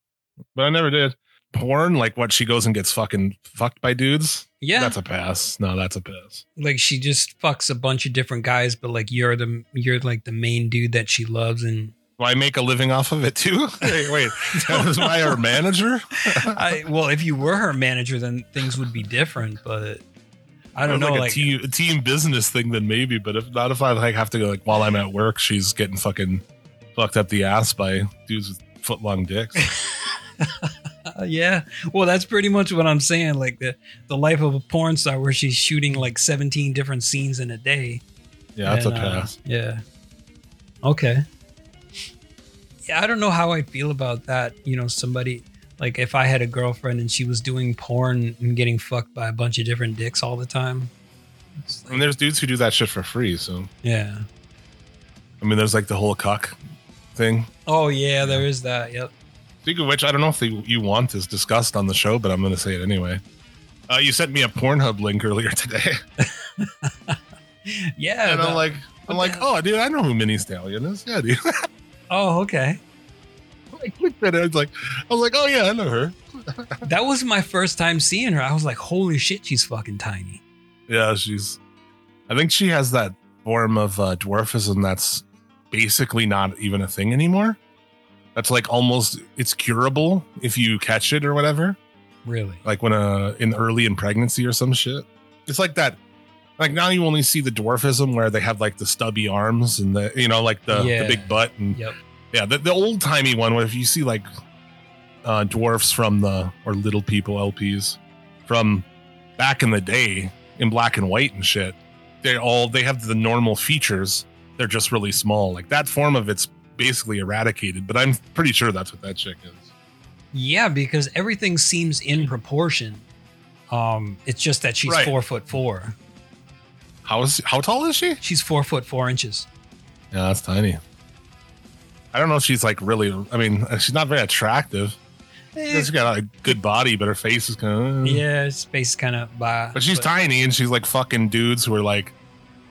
But I never did. Porn, like what she goes and gets fucking fucked by dudes. Yeah. That's a pass. No, that's a pass. like she just fucks a bunch of different guys, but like you're the you're like the main dude that she loves, and Will I make a living off of it too? (laughs) Wait, wait. (laughs) Am I her manager? I well, if you were her manager, then things would be different. But I don't know, like, like, a team, a team business thing, then maybe. But if not, if I like have to go like while I'm at work, she's getting fucking fucked up the ass by dudes with foot long dicks. (laughs) uh, yeah. Well, that's pretty much what I'm saying. Like the the life of a porn star, where she's shooting like 17 different scenes in a day. Yeah, that's And, a uh, yeah. Okay. Yeah, I don't know how I feel about that. You know, somebody like if I had a girlfriend and she was doing porn and getting fucked by a bunch of different dicks all the time. Like- And there's dudes who do that shit for free. So yeah. I mean, there's like the whole cuck thing. Oh yeah, there is that. Yep. Speaking of which, I don't know if the you want is discussed on the show, but I'm going to say it anyway. Uh, you sent me a Pornhub link earlier today, (laughs) Yeah. and I'm like, I'm like, oh, dude, I know who Mini Stallion is. Yeah, dude. (laughs) oh, okay. I clicked it. I was like, I was like, oh yeah, I know her. (laughs) That was my first time seeing her. I was like, holy shit, she's fucking tiny. Yeah, she's. I think she has that form of uh, dwarfism that's basically not even a thing anymore. That's like almost it's curable if you catch it or whatever. Really? Like when uh in early in pregnancy or some shit. It's like that. Like now you only see the dwarfism where they have like the stubby arms and the you know like the, Yeah. the big butt and Yep. Yeah the, the old timey one where if you see like uh dwarfs from the or little people LPs from back in the day in black and white and shit they all they have the normal features they're just really small like that form of it's basically eradicated but i'm pretty sure that's what that chick is Yeah, because everything seems in proportion. Um, it's just that she's Right. four foot four. how is how tall is she She's four foot four inches. yeah that's tiny i don't know if she's like really i mean uh, she's not very attractive. Eh, she's got a good body but her face is kind of yeah, space kind of but she's tiny and she's like fucking dudes who are like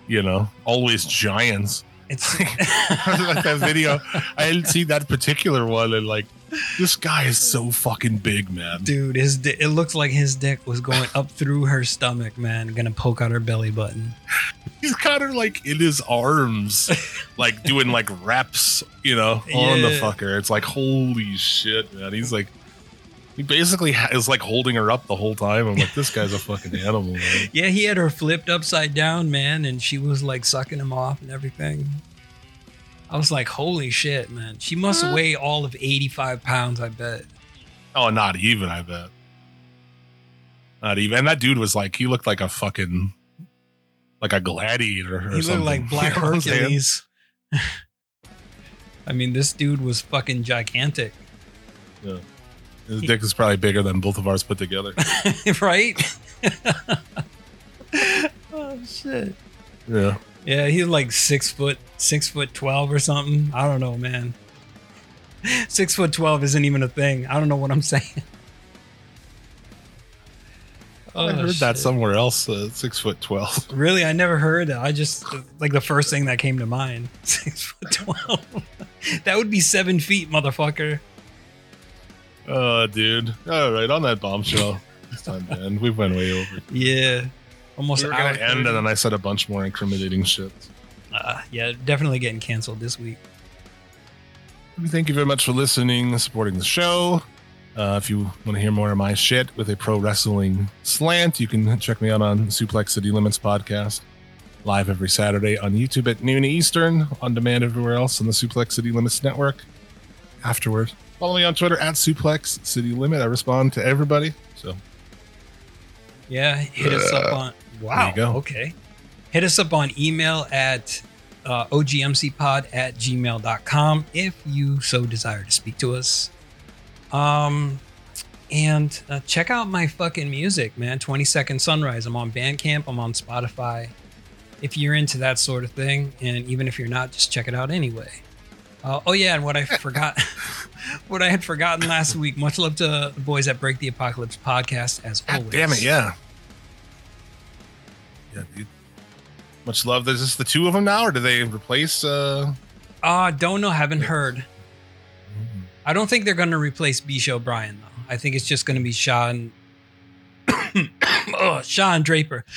you know always giants. It's (laughs) like that video. I didn't see that particular one, and like, this guy is so fucking big, man. dude. His di- it looks like his dick was going up through her stomach, man. Gonna poke out her belly button. He's got her like in his arms, like doing like reps, you know, on the fucker. It's like holy shit, man. He's like, He basically is like holding her up the whole time. I'm like, this guy's a fucking (laughs) animal. Man. Yeah, he had her flipped upside down, man, and she was like sucking him off and everything. I was like, holy shit, man. She must Huh? weigh all of 85 pounds, I bet. Oh, not even. I bet. Not even. And that dude was like, he looked like a fucking, like a gladiator. Or He looked like (laughs) Black You know what I'm saying? Hercules. (laughs) I mean, this dude was fucking gigantic, Yeah. His dick is probably bigger than both of ours put together. (laughs) right? oh shit! yeah. Yeah, he's like six foot, six foot twelve or something. I don't know, man. Six foot twelve isn't even a thing. I don't know what I'm (laughs) saying. I Oh, heard that somewhere else. Uh, six foot twelve. (laughs) Really, I never heard that. I just like the first thing that came to mind. (laughs) Six foot twelve. that would be seven feet, motherfucker. Oh, dude. All right, on that bombshell. It's time to end. We went way over. Yeah, almost. We were gonna end, 30. and then I said a bunch more incriminating shit. Uh, yeah, definitely getting canceled this week. Thank you very much for listening, supporting the show. Uh, if you want to hear more of my shit with a pro wrestling slant, you can check me out on Suplex City Limits podcast, live every Saturday on YouTube at noon Eastern, on demand everywhere else on the Suplex City Limits network. Afterward, follow me on Twitter at Suplex City Limit. I respond to everybody. So Yeah, hit us up on. Wow. you go. Okay. Hit us up on email at uh, ogmcpod at gmail.com if you so desire to speak to us. Um, and uh, check out my fucking music, man. 20 Second Sunrise. I'm on Bandcamp, I'm on Spotify. If you're into that sort of thing, and even if you're not, just check it out anyway. Uh, oh, yeah, and what I (laughs) forgot, (laughs) what I had forgotten last week, much love to the boys at Break the Apocalypse podcast, as God always. damn it, yeah. Yeah, dude. Much love. Is this the two of them now, or do they replace? uh Uh, don't know, haven't heard. I don't think they're going to replace Bisha O'Brien, though. I think it's just going to be Sean. (coughs) oh, Sean Draper. (coughs)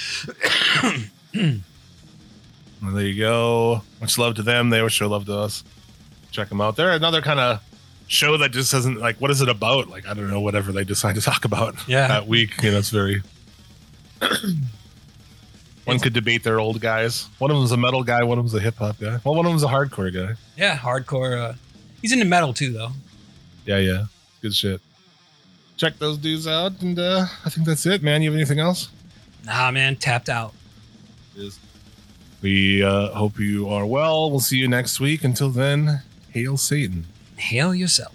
Well, there you go. Much love to them. They always show love to us. Check them out. They're another kind of show that just doesn't like. What is it about? Like I don't know. Whatever they decide to talk about Yeah. that week. You know, it's very. (coughs) One could debate their old guys. One of them's a metal guy. One of them's a hip hop guy. Well, one of them's a hardcore guy. Yeah, hardcore. Uh, he's into metal, too, though. Yeah, yeah. Good shit. Check those dudes out, and uh I think that's it, man. You have anything else? Nah, man, tapped out. is. We uh, hope you are well. We'll see you next week. Until then, hail Satan. Hail yourself.